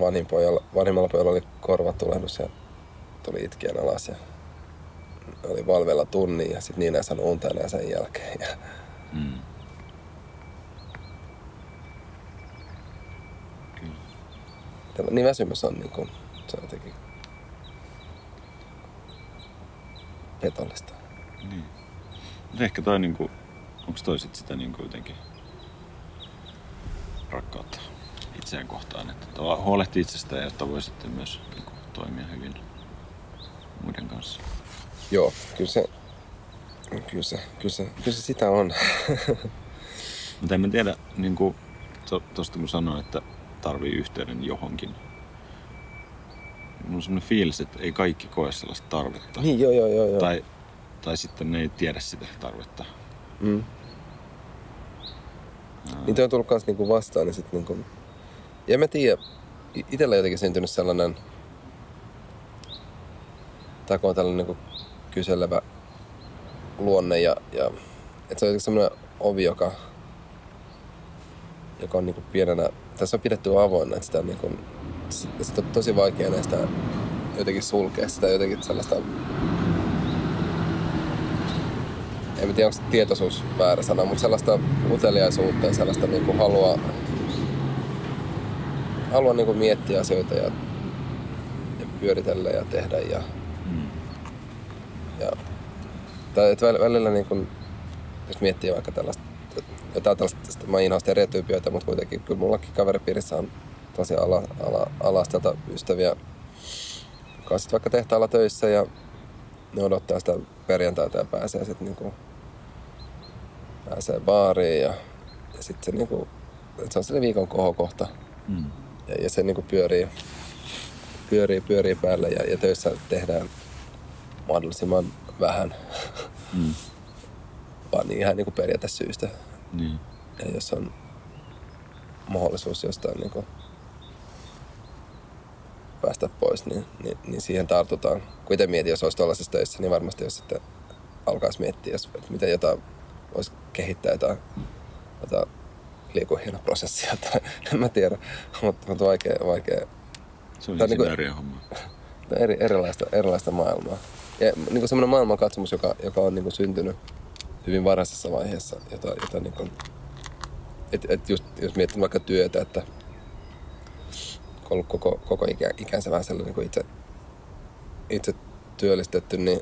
vanhin pojalla, vanhimmalla pojalla oli korvatulehdus ja tuli itkien alas ja oli valveilla tunnin ja sitten niin ei saanut unta enää sen jälkeen. Ja Mm. Kyllä. niin väsymys on niin kuin, se on jotenkin petollista. Niin. Mut ehkä toi niinku, onks toi sit sitä niinku jotenkin rakkautta itseään kohtaan, että huolehtii itsestään, jotta voi sitten myös niinku toimia hyvin muiden kanssa. Joo, kyllä se, kyllä se, kyllä se, kyllä se sitä on. Mutta en mä tiedä, niinku, to, tosta kun sanoin, että tarvii yhteyden johonkin. On semmoinen fiilis, että ei kaikki koe sellaista tarvetta. niin, joo, joo, joo. joo. Tai, tai sitten ne ei tiedä sitä tarvetta. Mm. Niin toi on tullut kans niinku vastaan, niin sit niinku... Ja mä tiedä, i- itellä jotenkin syntynyt sellainen... Tai kun on tällainen niinku kyselevä luonne ja, ja että se on semmoinen ovi, joka, joka on niinku pienenä, tässä on pidetty avoinna, että sitä on, niinku, sitä on tosi vaikea näistä jotenkin sulkea sitä jotenkin sellaista en tiedä onko tietoisuus väärä sana, mutta sellaista uteliaisuutta ja sellaista niinku halua, halua niinku miettiä asioita ja, ja pyöritellä ja tehdä ja, ja tai että väl- välillä niin kun, jos miettii vaikka tällaista, jotain tällaista, mä inhoan stereotypioita, mutta kuitenkin kyllä mullakin kaveripiirissä on tosi ala, ala, alastelta ystäviä, sit vaikka tehtaalla töissä ja ne odottaa sitä perjantaita ja pääsee sitten niinku, pääsee baariin ja, ja sitten se niinku, se on sellainen viikon kohokohta Mm. ja, ja se niinku pyörii, pyörii, pyörii päälle ja, ja töissä tehdään mahdollisimman vähän, Mm. vaan niin ihan niinku periaatesyystä. Niin. Ja jos on mahdollisuus jostain niinku päästä pois, niin, niin, niin siihen tartutaan. Kun itse mietin, jos olisi tuollaisessa töissä, niin varmasti jos sitten alkaisi miettiä, jos, että miten jotain voisi kehittää jotain, jotain liikuhienoprosessia tai en mä tiedä, mutta mut vaikea, vaikea Se on niinku- insinöörien homma. eri, erilaista, erilaista maailmaa. Ja niin kuin semmoinen maailmankatsomus, joka, joka on niin kuin syntynyt hyvin varhaisessa vaiheessa, jota, jota niin kuin, et, et just, jos miettii vaikka työtä, että on ollut koko, koko ikä, ikänsä vähän sellainen niin kuin itse, itse työllistetty, niin,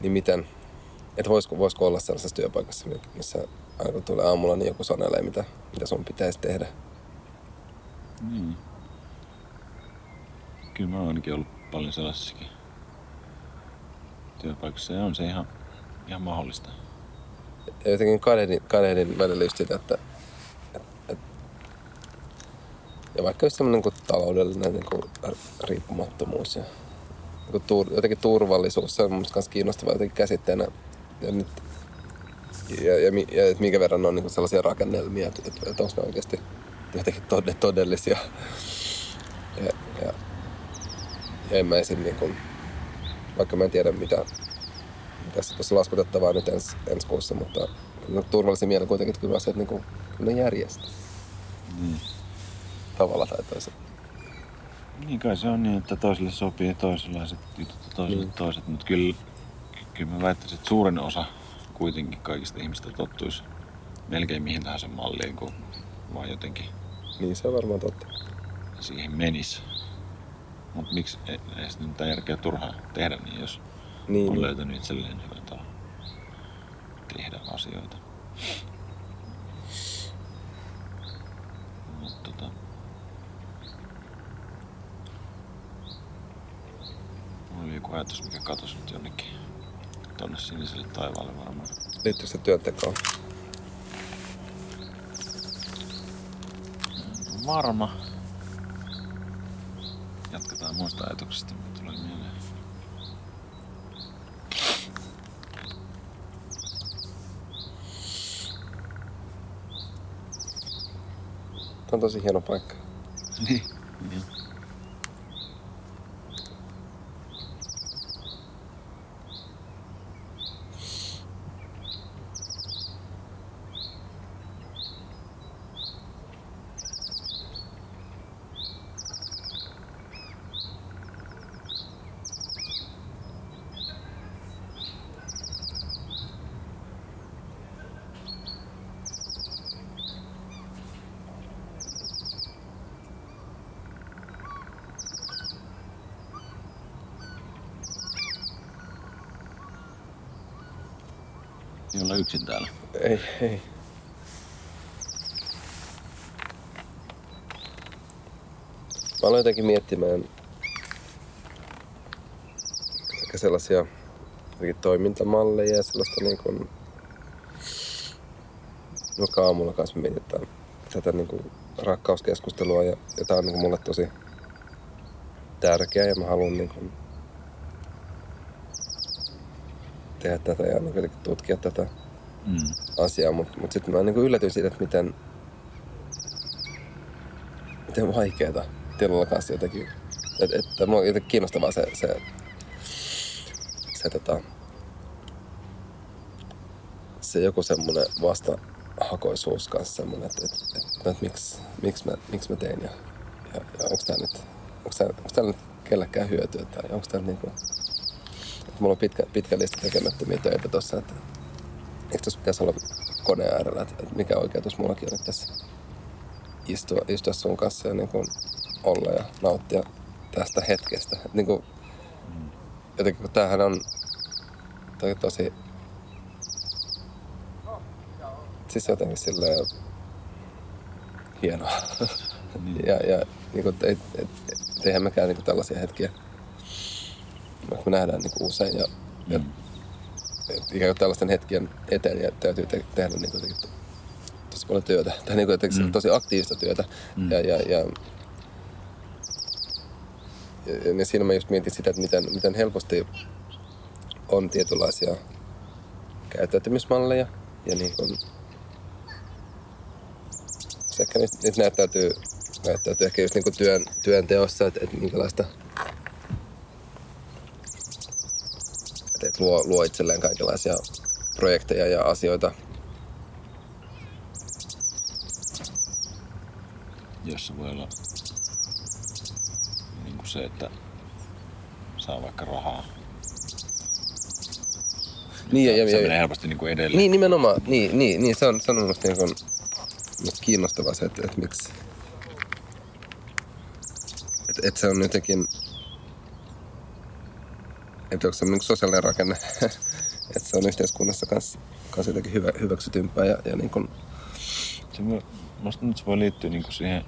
niin miten, että voisiko, voisiko olla sellaisessa työpaikassa, missä aina kun tulee aamulla, niin joku sanelee, mitä, mitä sun pitäisi tehdä. Niin. Kyllä mä oon ainakin ollut paljon sellaisissakin työpaikoissa ja on se ihan, ihan mahdollista. ja jotenkin kadehdin, kadehdin välillä just sitä, että, et, et, ja vaikka just semmoinen niin taloudellinen niin kuin riippumattomuus ja niin kuin tur, jotenkin turvallisuus, se on mun mielestä kiinnostava jotenkin käsitteenä. Ja, nyt, ja, ja, ja että minkä verran on niin sellaisia rakennelmia, että, että, että onko ne oikeasti jotenkin tod- todellisia. Ja, ja, ja en mä esim. Niin kuin, vaikka mä en tiedä mitä, tässä tuossa laskutettavaa nyt ens, ensi kuussa, mutta kyllä turvallisin mielin kuitenkin, että kyllä asiat niin kuin, ne järjestää Niin. Tavalla tai toisella. Niin kai se on niin, että toisille sopii toisenlaiset jutut ja toisille Mm. toiset, mutta kyllä, kyllä mä väittäisin, että suurin osa kuitenkin kaikista ihmistä tottuisi melkein mihin tahansa malliin, kun vaan jotenkin Niin se on varmaan totta. siihen menisi. Mutta miksi ei, ei sitä mitään järkeä turhaa tehdä, niin jos Niin, on niin. löytänyt itselleen hyvän tavan tehdä asioita. Mutta tota... Mulla oli joku ajatus, mikä katosi nyt jonnekin tonne siniselle taivaalle varmaan. Liittyykö se työntekoon? Varma. Jatketaan muista ajatuksista, mitä tulee mieleen. Tämä on tosi hieno paikka. Niin. niin. Ei olla yksin täällä. Ei, ei. Mä aloin jotenkin miettimään ehkä sellaisia toimintamalleja ja sellaista niin kuin, joka aamulla kanssa mietitään tätä niin kuin rakkauskeskustelua ja, ja tää on niin kuin mulle tosi tärkeä ja mä haluan niin kuin tehdä tätä ja niin tutkia tätä Mm. asiaa, mutta mut sitten mä niin yllätyin siitä, että miten, miten vaikeeta tilalla kanssa jotenkin. Että et, mua on jotenkin kiinnostavaa se, se, se tota, se joku semmoinen vastahakoisuus kanssa semmoinen, että, että, että, että miksi, miksi, mä, miksi mä tein ja, ja, ja onko tämä nyt, onko tää, onko tää nyt kellekään hyötyä tai onko tämä niinku, että mulla on pitkä, pitkä lista tekemättömiä töitä tossa, että eikö tuossa pitäisi olla koneen äärellä, että, että mikä oikeutus mullakin on nyt tässä istua, istua sun kanssa ja niin kuin olla ja nauttia tästä hetkestä. Et niin kuin, jotenkin kun tämähän on toi tosi siis jotenkin silleen hienoa. ja, ja niin kuin, et, et, et, eihän mekään niin kuin tällaisia hetkiä, vaikka me nähdään niin kuin usein ja, ja Mm. Et, ikään kuin tällaisten hetkien eteen ja täytyy te- tehdä niin kuin, tosi paljon työtä. Tai niin kuin, Mm. tosi aktiivista työtä. Mm. Ja, ja, ja, ja, ja siinä mä just mietin sitä, että miten, miten helposti on tietynlaisia käyttäytymismalleja ja niin kuin, se ehkä nyt näyttäytyy, näyttäytyy ehkä just niin kuin työn, työnteossa, että, että minkälaista että, että luo, luo itselleen kaikenlaisia projekteja ja asioita. jossa voi olla niin kuin se, että saa vaikka rahaa. Niin, ja, se ja, menee ja, helposti niin kuin edelleen. niin nimenomaan, niin, niin, niin se on, se on musta niin kuin, kiinnostavaa se, että, että miksi, että, että se on jotenkin, että onko se niin sosiaalinen rakenne, että se on yhteiskunnassa kanssa, kanssa jotenkin hyvä, hyväksytympää ja, ja niin kuin, Se musta nyt se voi liittyä niin kuin siihen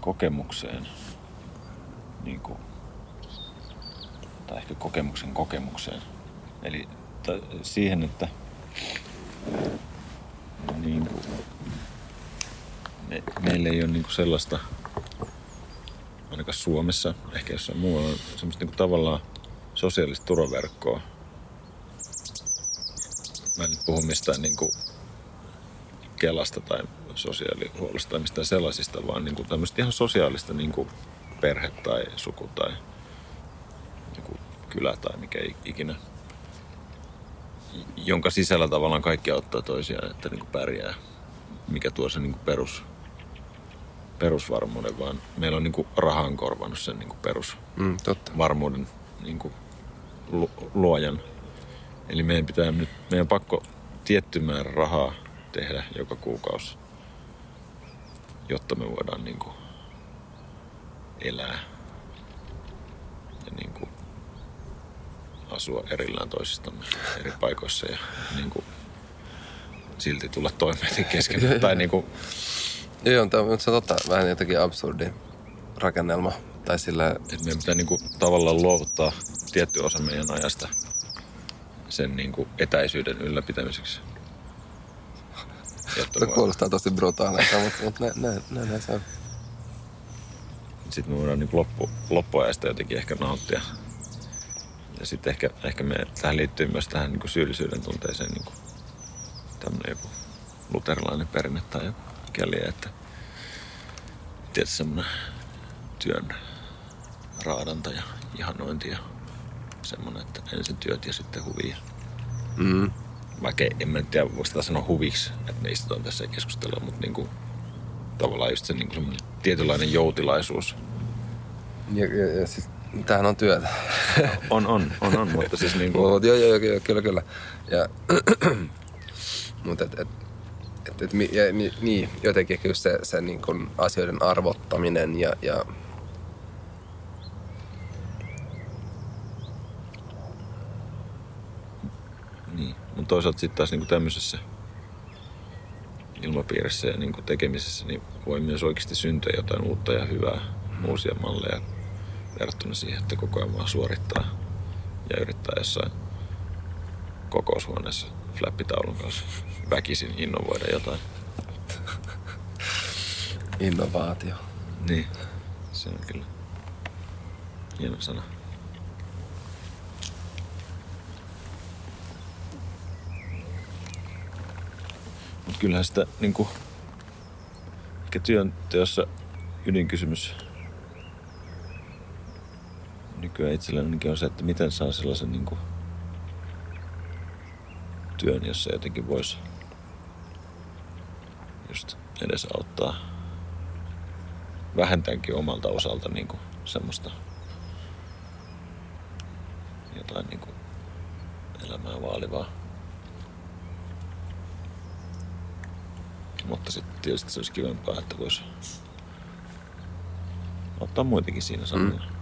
kokemukseen. Niin kuin, tai ehkä kokemuksen kokemukseen. Eli siihen, että niin kuin, me, meillä ei ole niin kuin sellaista, ainakaan Suomessa, ehkä jossain muualla, semmoista niin tavallaan sosiaalista turvaverkkoa. Mä en nyt puhu mistään niin kuin Kelasta tai sosiaalihuollosta tai mistään sellaisista, vaan niin kuin tämmöistä ihan sosiaalista niin kuin perhe tai suku tai joku kylä tai mikä ikinä, jonka sisällä tavallaan kaikki auttaa toisiaan, että niin kuin pärjää, mikä tuo sen niin kuin perus, perusvarmuuden, vaan meillä on niin kuin raha on korvannut sen niin kuin mm, totta. perusvarmuuden niin kuin lu- luojan. Eli meidän pitää nyt, meidän on pakko tietty määrä rahaa tehdä joka kuukausi, jotta me voidaan niin kuin elää ja niin kuin asua erillään toisistamme eri paikoissa ja niin kuin silti tulla toimeen kesken. tai niin kuin, Joo, on se on totta, vähän jotenkin absurdi rakennelma. Tai sillä, että meidän pitää niin kuin tavallaan luovuttaa tietty osa meidän ajasta sen niin kuin etäisyyden ylläpitämiseksi. Jotta se kuulostaa tosi brutaalilta, mutta, mutta näin, näin, näin, se on. sitten me voidaan niin loppu, loppuajasta jotenkin ehkä nauttia. Ja sitten ehkä, ehkä me, tähän liittyy myös tähän niin syyllisyyden tunteeseen niin tämmöinen joku luterilainen perinne tai joku käliä, että tietysti semmoinen työn raadanta ja ihanointi ja semmoinen, että ensin työt ja sitten huvia. Mm. Vaikka en mä nyt tiedä, voiko sitä sanoa huviksi, että me istutaan tässä ja keskustellaan, mutta niin kuin, tavallaan just se niin kuin tietynlainen joutilaisuus Ja, ja, ja siis, tämähän on työtä. On, on, on, on, mutta siis niin kuin, joo, joo, joo, kyllä, kyllä. Ja, mutta et, et, et, et, niin, jotenkin ehkä just se, se niin kuin asioiden arvottaminen ja, ja niin. Mutta toisaalta sitten taas niin tämmöisessä ilmapiirissä ja niin tekemisessä niin voi myös oikeasti syntyä jotain uutta ja hyvää, uusia malleja verrattuna siihen, että koko ajan vaan suorittaa ja yrittää jossain kokoushuoneessa flappitaulun kanssa väkisin innovoida jotain. innovaatio. Niin, se on kyllä hieno sana. Mut kyllähän sitä niinku, ehkä työnteossa ydinkysymys nykyään itsellänikin on se, että miten saa sellaisen niinku työn, jos se jotenkin voisi just edesauttaa vähintäänkin omalta osalta niin kuin semmoista jotain niin kuin elämää vaalivaa. Mutta sitten tietysti se olisi kivempaa, että voisi ottaa muitakin siinä samalla. Mm.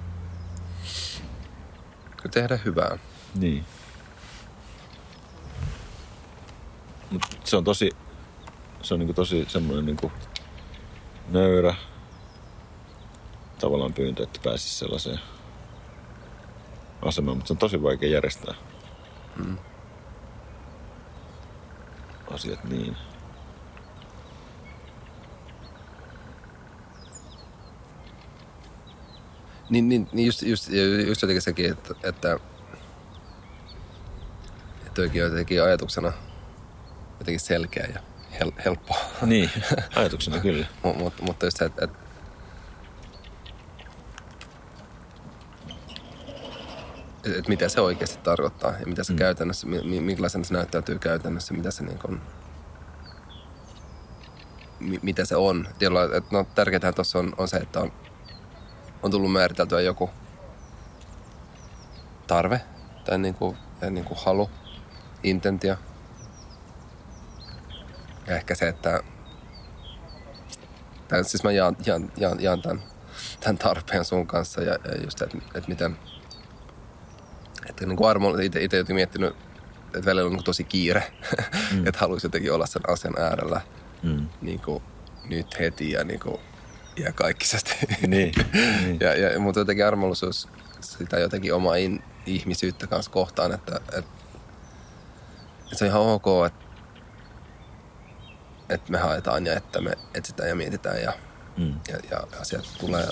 Tehdä hyvää. Niin. Mut se on tosi, se on niinku tosi semmoinen niinku nöyrä tavallaan pyyntö, että pääsisi sellaiseen asemaan, mutta se on tosi vaikea järjestää Mm. asiat niin. Niin, niin, niin just, just, just jotenkin sekin, että, että, että jotenkin ajatuksena jotenkin selkeä ja hel, helppo. Niin, ajatuksena kyllä. Mut, mut, mutta just se, että, että että et mitä se oikeasti tarkoittaa ja mitä se mm. käytännössä, mi- mi- minkälaisena se näyttäytyy käytännössä, mitä se niin kuin, mi- mitä se on. Jolla, että no, tärkeintä tuossa on, on se, että on, on tullut määriteltyä joku tarve tai niin kuin, niin kuin halu, intentio. Ja ehkä se, että tai siis mä jaan, jaan, jaan, jaan tämän, tämän tarpeen sun kanssa ja, ja just, että, että miten, että niin kuin armo, itse, itse jotenkin miettinyt, että välillä on niin tosi kiire, mm. että haluaisi jotenkin olla sen asian äärellä Mm. niin kuin nyt heti ja niin kuin iäkaikkisesti. Niin, niin. ja, ja, mutta jotenkin armollisuus sitä jotenkin omaa in, ihmisyyttä kanssa kohtaan, että, että, että se on ihan ok, että, että me haetaan ja että me etsitään ja mietitään ja, Mm. ja, ja asiat tulee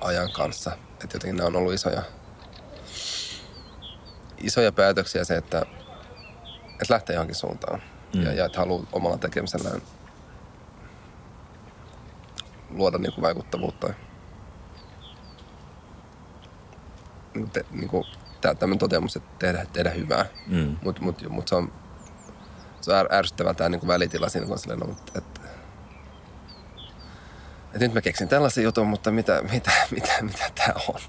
ajan kanssa. Että jotenkin nämä on ollut isoja, isoja päätöksiä se, että, että lähtee johonkin suuntaan. Mm. Ja, ja että haluaa omalla tekemisellään luoda niin kuin vaikuttavuutta. Niin kuin te, niin kuin, tää, tämmöinen toteamus, että tehdä, tehdä hyvää. Mm. Mutta mut, mut se on, se on är, ärsyttävää tämä niin välitila siinä, kun on silleen, no, mutta, että, että nyt mä keksin tällaisen jutun, mutta mitä, mitä, mitä, mitä tämä on?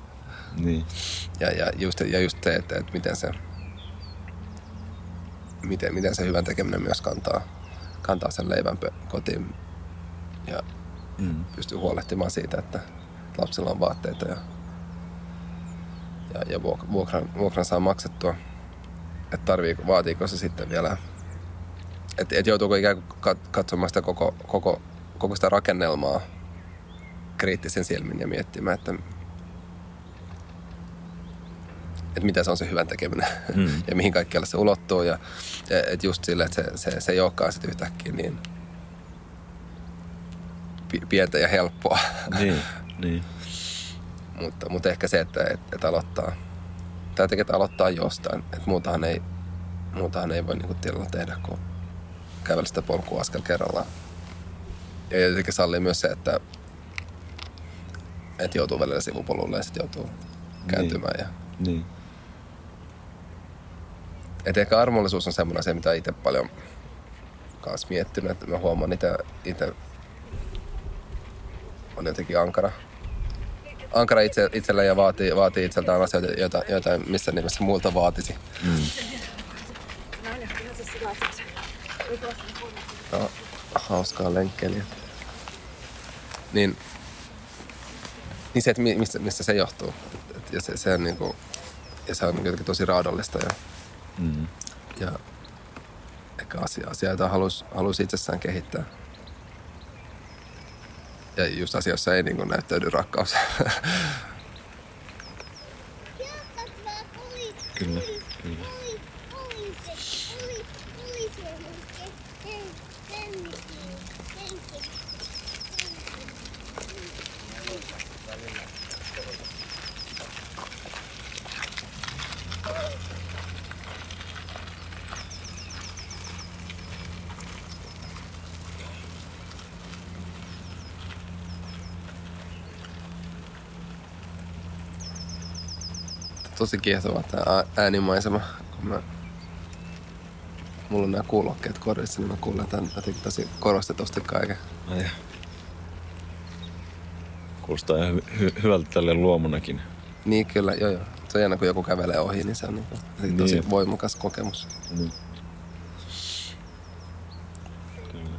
Niin. Ja, ja, just, ja just se, että, että miten se miten, miten se hyvän tekeminen myös kantaa, kantaa sen leivän kotiin ja Mm. pystyy huolehtimaan siitä, että lapsilla on vaatteita ja, ja, ja vuok- vuokran, vuokran saa maksettua. Että tarvii, vaatiiko se sitten vielä, että et joutuuko ikään kuin kat- katsomaan sitä koko, koko, koko sitä rakennelmaa kriittisen silmin ja miettimään, että, että mitä se on se hyvän tekeminen Mm. ja mihin kaikkialle se ulottuu. Ja, että just sille, että se, se, se ei olekaan sitten yhtäkkiä niin pi- pientä ja helppoa. Niin, niin. mutta, mutta ehkä se, että, että, että aloittaa, tai jotenkin, että aloittaa jostain. Että muutahan ei, muutahan ei voi niin tilalla tehdä, kuin kävellä sitä polkua askel kerrallaan. Ja jotenkin sallii myös se, että, että joutuu välillä sivupolulle ja sitten joutuu kääntymään. Ja, Niin. et ehkä armollisuus on semmoinen asia, mitä itse paljon kanssa miettinyt. Että mä huomaan itse, itse on jotenkin ankara. Ankara itse, itsellä ja vaatii, vaatii itseltään asioita, joita, joita missä nimessä muilta vaatisi. Mm. No, hauskaa lenkkeliä. Niin, niin se, että mi- mistä, mistä se johtuu. Et, ja se, se on niinku, ja se on jotenkin tosi raadollista ja, Mm. ja ehkä asia, asia jota haluaisi halus itsessään kehittää. Ja just asioissa ei niinku näyttäydy rakkaus. Kyllä, kyllä. Tosi kiehtova tämä äänimaisema, kun mä mulla on nämä kuulokkeet korvissa, niin mä kuulen tämän jotenkin tosi korostetusti kaiken. Ai. Kuulostaa ihan hy- hy- hyvältä tälle luomunakin. Niin kyllä, joo joo. Se on jännä, kun joku kävelee ohi, niin se on niin kuin, tosi Niin. voimakas kokemus. Niin. Kyllä.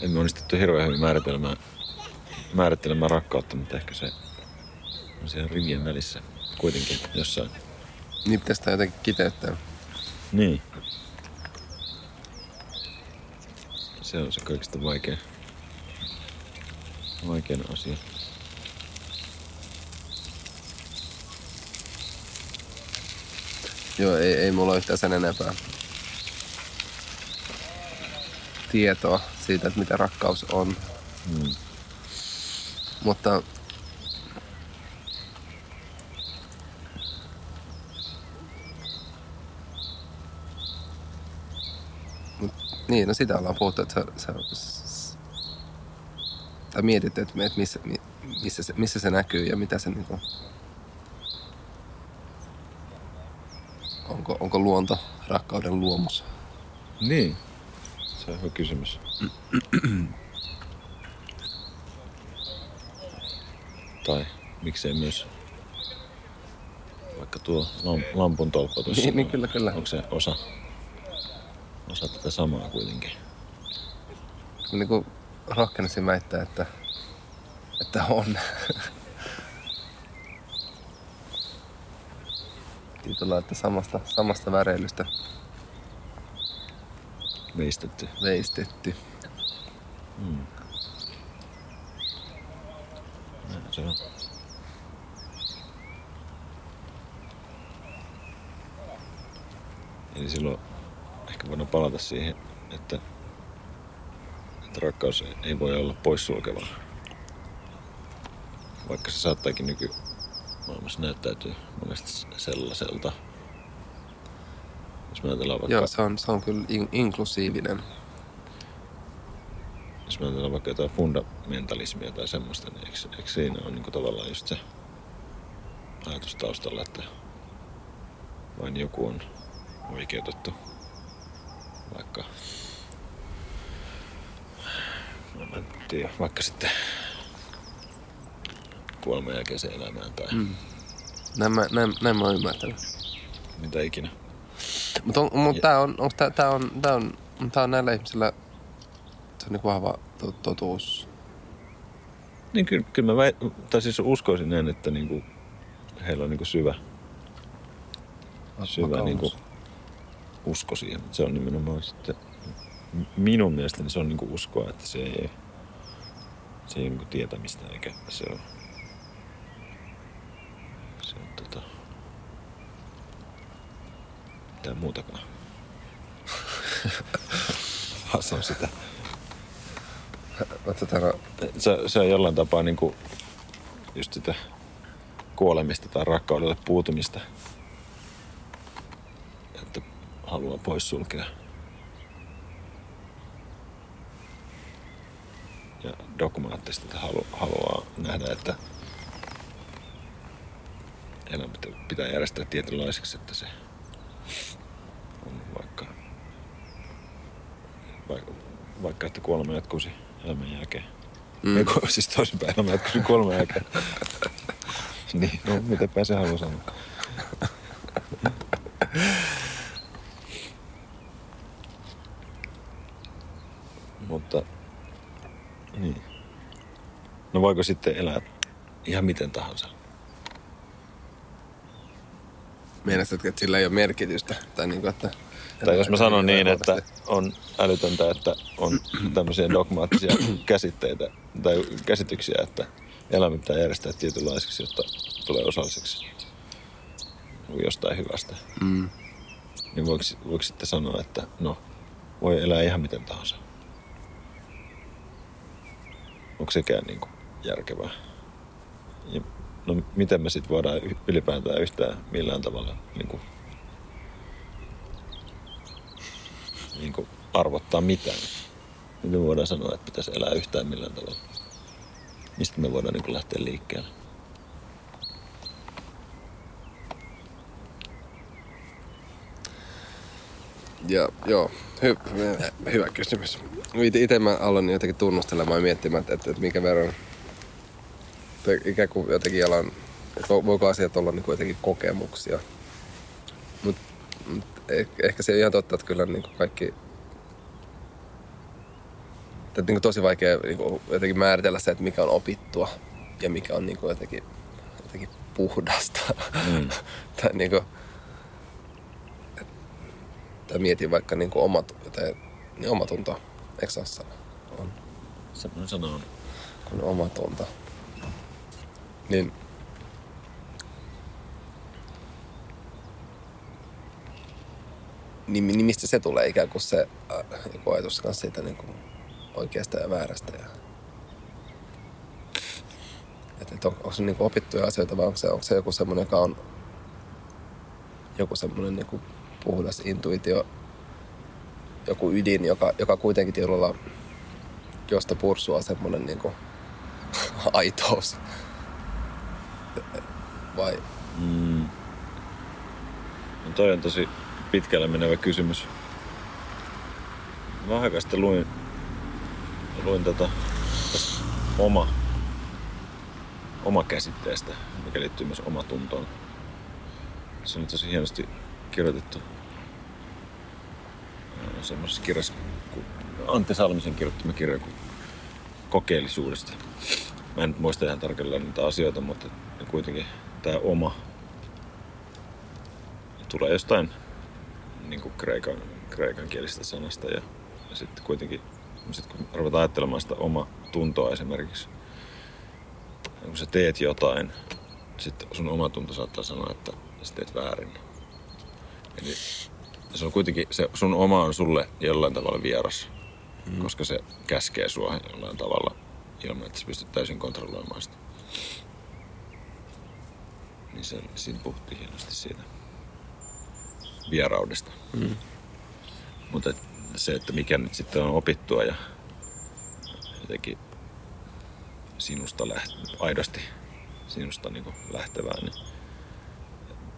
Emme hyvin määrittelemään, rakkautta, mutta ehkä se on siellä rivien välissä kuitenkin jossain. Niin pitäisi sitä jotenkin kiteyttää. Niin. Se on se kaikista vaikein, vaikein asia. Joo, ei, ei mulla ole yhtään sen enempää tietoa siitä, että mitä rakkaus on. Mm. Mutta Mut, niin, no sitä ollaan puhuttu, että se tai mietitty, että, että missä, mi- missä, se, missä se näkyy ja mitä se niinku, onko, onko luonto rakkauden luomus. Niin. Se on hyvä kysymys. Tai miksei myös vaikka tuo lam- lampun tolppa tuossa. Niin, niin, kyllä, kyllä. Onko se osa, osa tätä samaa kuitenkin? niin kuin rohkenisin väittää, että, että on. Tietyllä että samasta, samasta väreilystä Veistetty. veistetty. Näin se on. Eli silloin ehkä voidaan palata siihen, että, että rakkaus ei voi olla poissulkevaa. Vaikka se saattaakin nykymaailmassa näyttäytyy monesti sellaiselta. Jos me ajatellaan vaikka, Joo, se on, se on kyllä in, inklusiivinen. Jos me ajatellaan vaikka jotain fundamentalismia tai semmoista, niin eikö, eikö siinä ole niin tavallaan just se ajatus taustalla, että vain joku on oikeutettu vaikka no mä en tiedä, vaikka sitten kuoleman jälkeiseen elämään tai mm. Näin mä, näin, näin mä oon ymmärtänyt. mitä ikinä. Mutta on, mut tää on, onko tää, tää on, tää on, tää on näillä ihmisillä se on niin vahva to, totuus. Niin kyllä, kyllä mä väit, tai siis uskoisin näin, että niinku, heillä on niinku syvä, syvä Vakaumus. niinku usko siihen. Se on nimenomaan sitten, minun mielestäni se on niinku uskoa, että se ei, se ei ole niinku tietämistä eikä se on, se on tota, mitään muutakaan. Vaan se on sitä. Se, se on jollain tapaa niin kuin just sitä kuolemista tai rakkaudelle puutumista. Että haluaa poissulkea. Ja dogmaattisesti että halu, haluaa nähdä, että elämä pitä- pitää järjestää tietynlaiseksi, että se on vaikka, vaikka, vaikka että kuolema jatkuisi elämän jälkeen. Mm. Eiku, siis toisinpäin elämä jatkuisi kuoleman jälkeen. niin, no mitäpä se haluaa sanoa. Mutta, niin. No voiko sitten elää ihan miten tahansa? Meinastatko, että sillä ei ole merkitystä? Tai, niin kuin, että, Tai jos mä sanon niin, että on älytöntä, että on tämmöisiä dogmaattisia käsitteitä tai käsityksiä, että elämä pitää järjestää tietynlaiseksi, jotta tulee osalliseksi jostain hyvästä. Mm. Niin voiko, voiko sitten sanoa, että no, voi elää ihan miten tahansa? Onko sekään niin kuin järkevää? Ja, no miten me sitten voidaan ylipäätään yhtään millään tavalla niin kuin, niin kuin arvottaa mitään? Miten me voidaan sanoa, että pitäisi elää yhtään millään tavalla? Mistä me voidaan niin kuin lähteä liikkeelle? Ja joo, hy, hyvä kysymys. Itse mä aloin jotenkin tunnustelemaan ja miettimään, että, että, että minkä verran ikään kuin jotenkin alan, voiko asiat olla niin kuin jotenkin kokemuksia. Mutta mut ehkä se on ihan totta, että kyllä niin kuin kaikki että niin kuin tosi vaikea niin kuin jotenkin määritellä se, että mikä on opittua ja mikä on niin kuin jotenkin, jotenkin puhdasta. Mm. tai niin kuin, tai mietin vaikka niin kuin omat, tai, niin omatunto, eikö se ole sana? On, Semmoinen sana on. kun omatunto. Niin niin, niin mistä se tulee ikään kuin se äh, joku ajatus kanssa siitä niin kuin oikeasta ja väärästä. Ja... Et, et on, onko se niin kuin opittuja asioita vai onko se, onko se joku semmoinen, joka on joku semmoinen niin kuin puhdas intuitio, joku ydin, joka, joka kuitenkin lailla, josta pursuaa semmoinen niin kuin aitous. Vai Mm. No toi on tosi pitkälle menevä kysymys. Mä aikaa sitten luin, luin tota, oma, oma käsitteestä, mikä liittyy myös omatuntoon. Se on tosi hienosti kirjoitettu ää, semmoisessa kirjassa, kun Antti Salmisen kirjoittama kirja kuin kokeellisuudesta. Mä en nyt muista ihan tarkalleen niitä asioita, mutta kuitenkin tämä oma tulee jostain niin kuin kreikan, kreikan kielisestä sanasta ja, ja sitten kuitenkin sit kun ruvetaan ajattelemaan sitä oma tuntoa esimerkiksi, ja kun sä teet jotain, sitten sun oma tunto saattaa sanoa, että sä teet väärin. Eli se on kuitenkin, se sun oma on sulle jollain tavalla vieras, mm. koska se käskee sua jollain tavalla ilman, että sä pystyt täysin kontrolloimaan sitä. Niin se, siinä puhuttiin hienosti siitä vieraudesta. Mm. Mutta et se, että mikä nyt sitten on opittua ja jotenkin sinusta läht, aidosti sinusta niin lähtevää, niin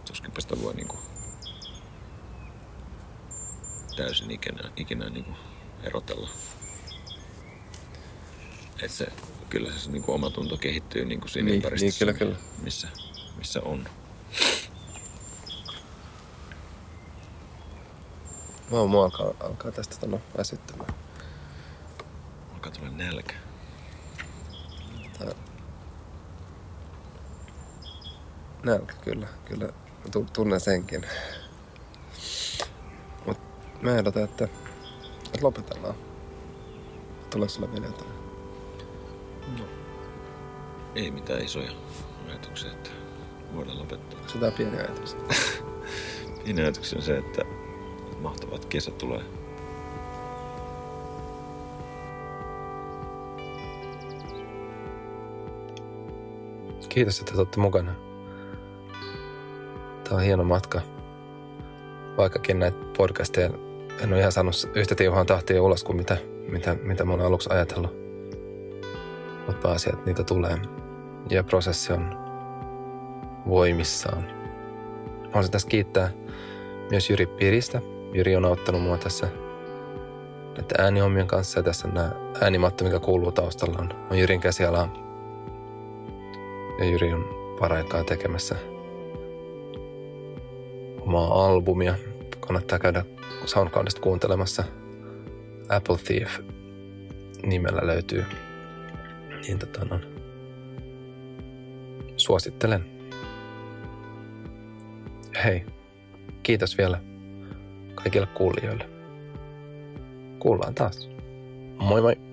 tuskinpä sitä voi niin täysin ikinä, ikinä niin erotella. Et se, kyllä se niin oma tunto kehittyy niin siinä Niin, ympäristössä, niin, kyllä, kyllä. Missä, missä on. Mä mua alkaa, alkaa tästä tota, väsyttämään. Alkaa tulla nälkä. Tää... Nälkä, kyllä. Kyllä. Tunnen senkin. Mut mä ehdotan, että, että lopetellaan. Tuleeko sulla vielä jotain? Ei mitään isoja ajatuksia, että voidaan lopettaa. Onko jotain pieniä ajatuksia? Pieni ajatus on se, että mahtavat kesä tulee. Kiitos, että olette mukana. Tämä on hieno matka. Vaikkakin näitä podcasteja en ole ihan saanut yhtä tiuhaan tahtia ulos kuin mitä, mitä, mitä mä oon aluksi ajatellut. Mutta pääasia, että niitä tulee. Ja prosessi on voimissaan. Haluaisin tässä kiittää myös Jyri Piristä. Jyri on auttanut mua tässä näiden äänihommien kanssa ja tässä nämä äänimatto, mikä kuuluu taustalla on, on Jyrin käsialaa. Ja Jyri on paraikaa tekemässä omaa albumia. Kannattaa käydä SoundCloudista kuuntelemassa. Apple Thief nimellä löytyy. Niin tota no. Suosittelen. Hei, kiitos vielä kaikille kuulijoille. Kuullaan taas. Moi moi!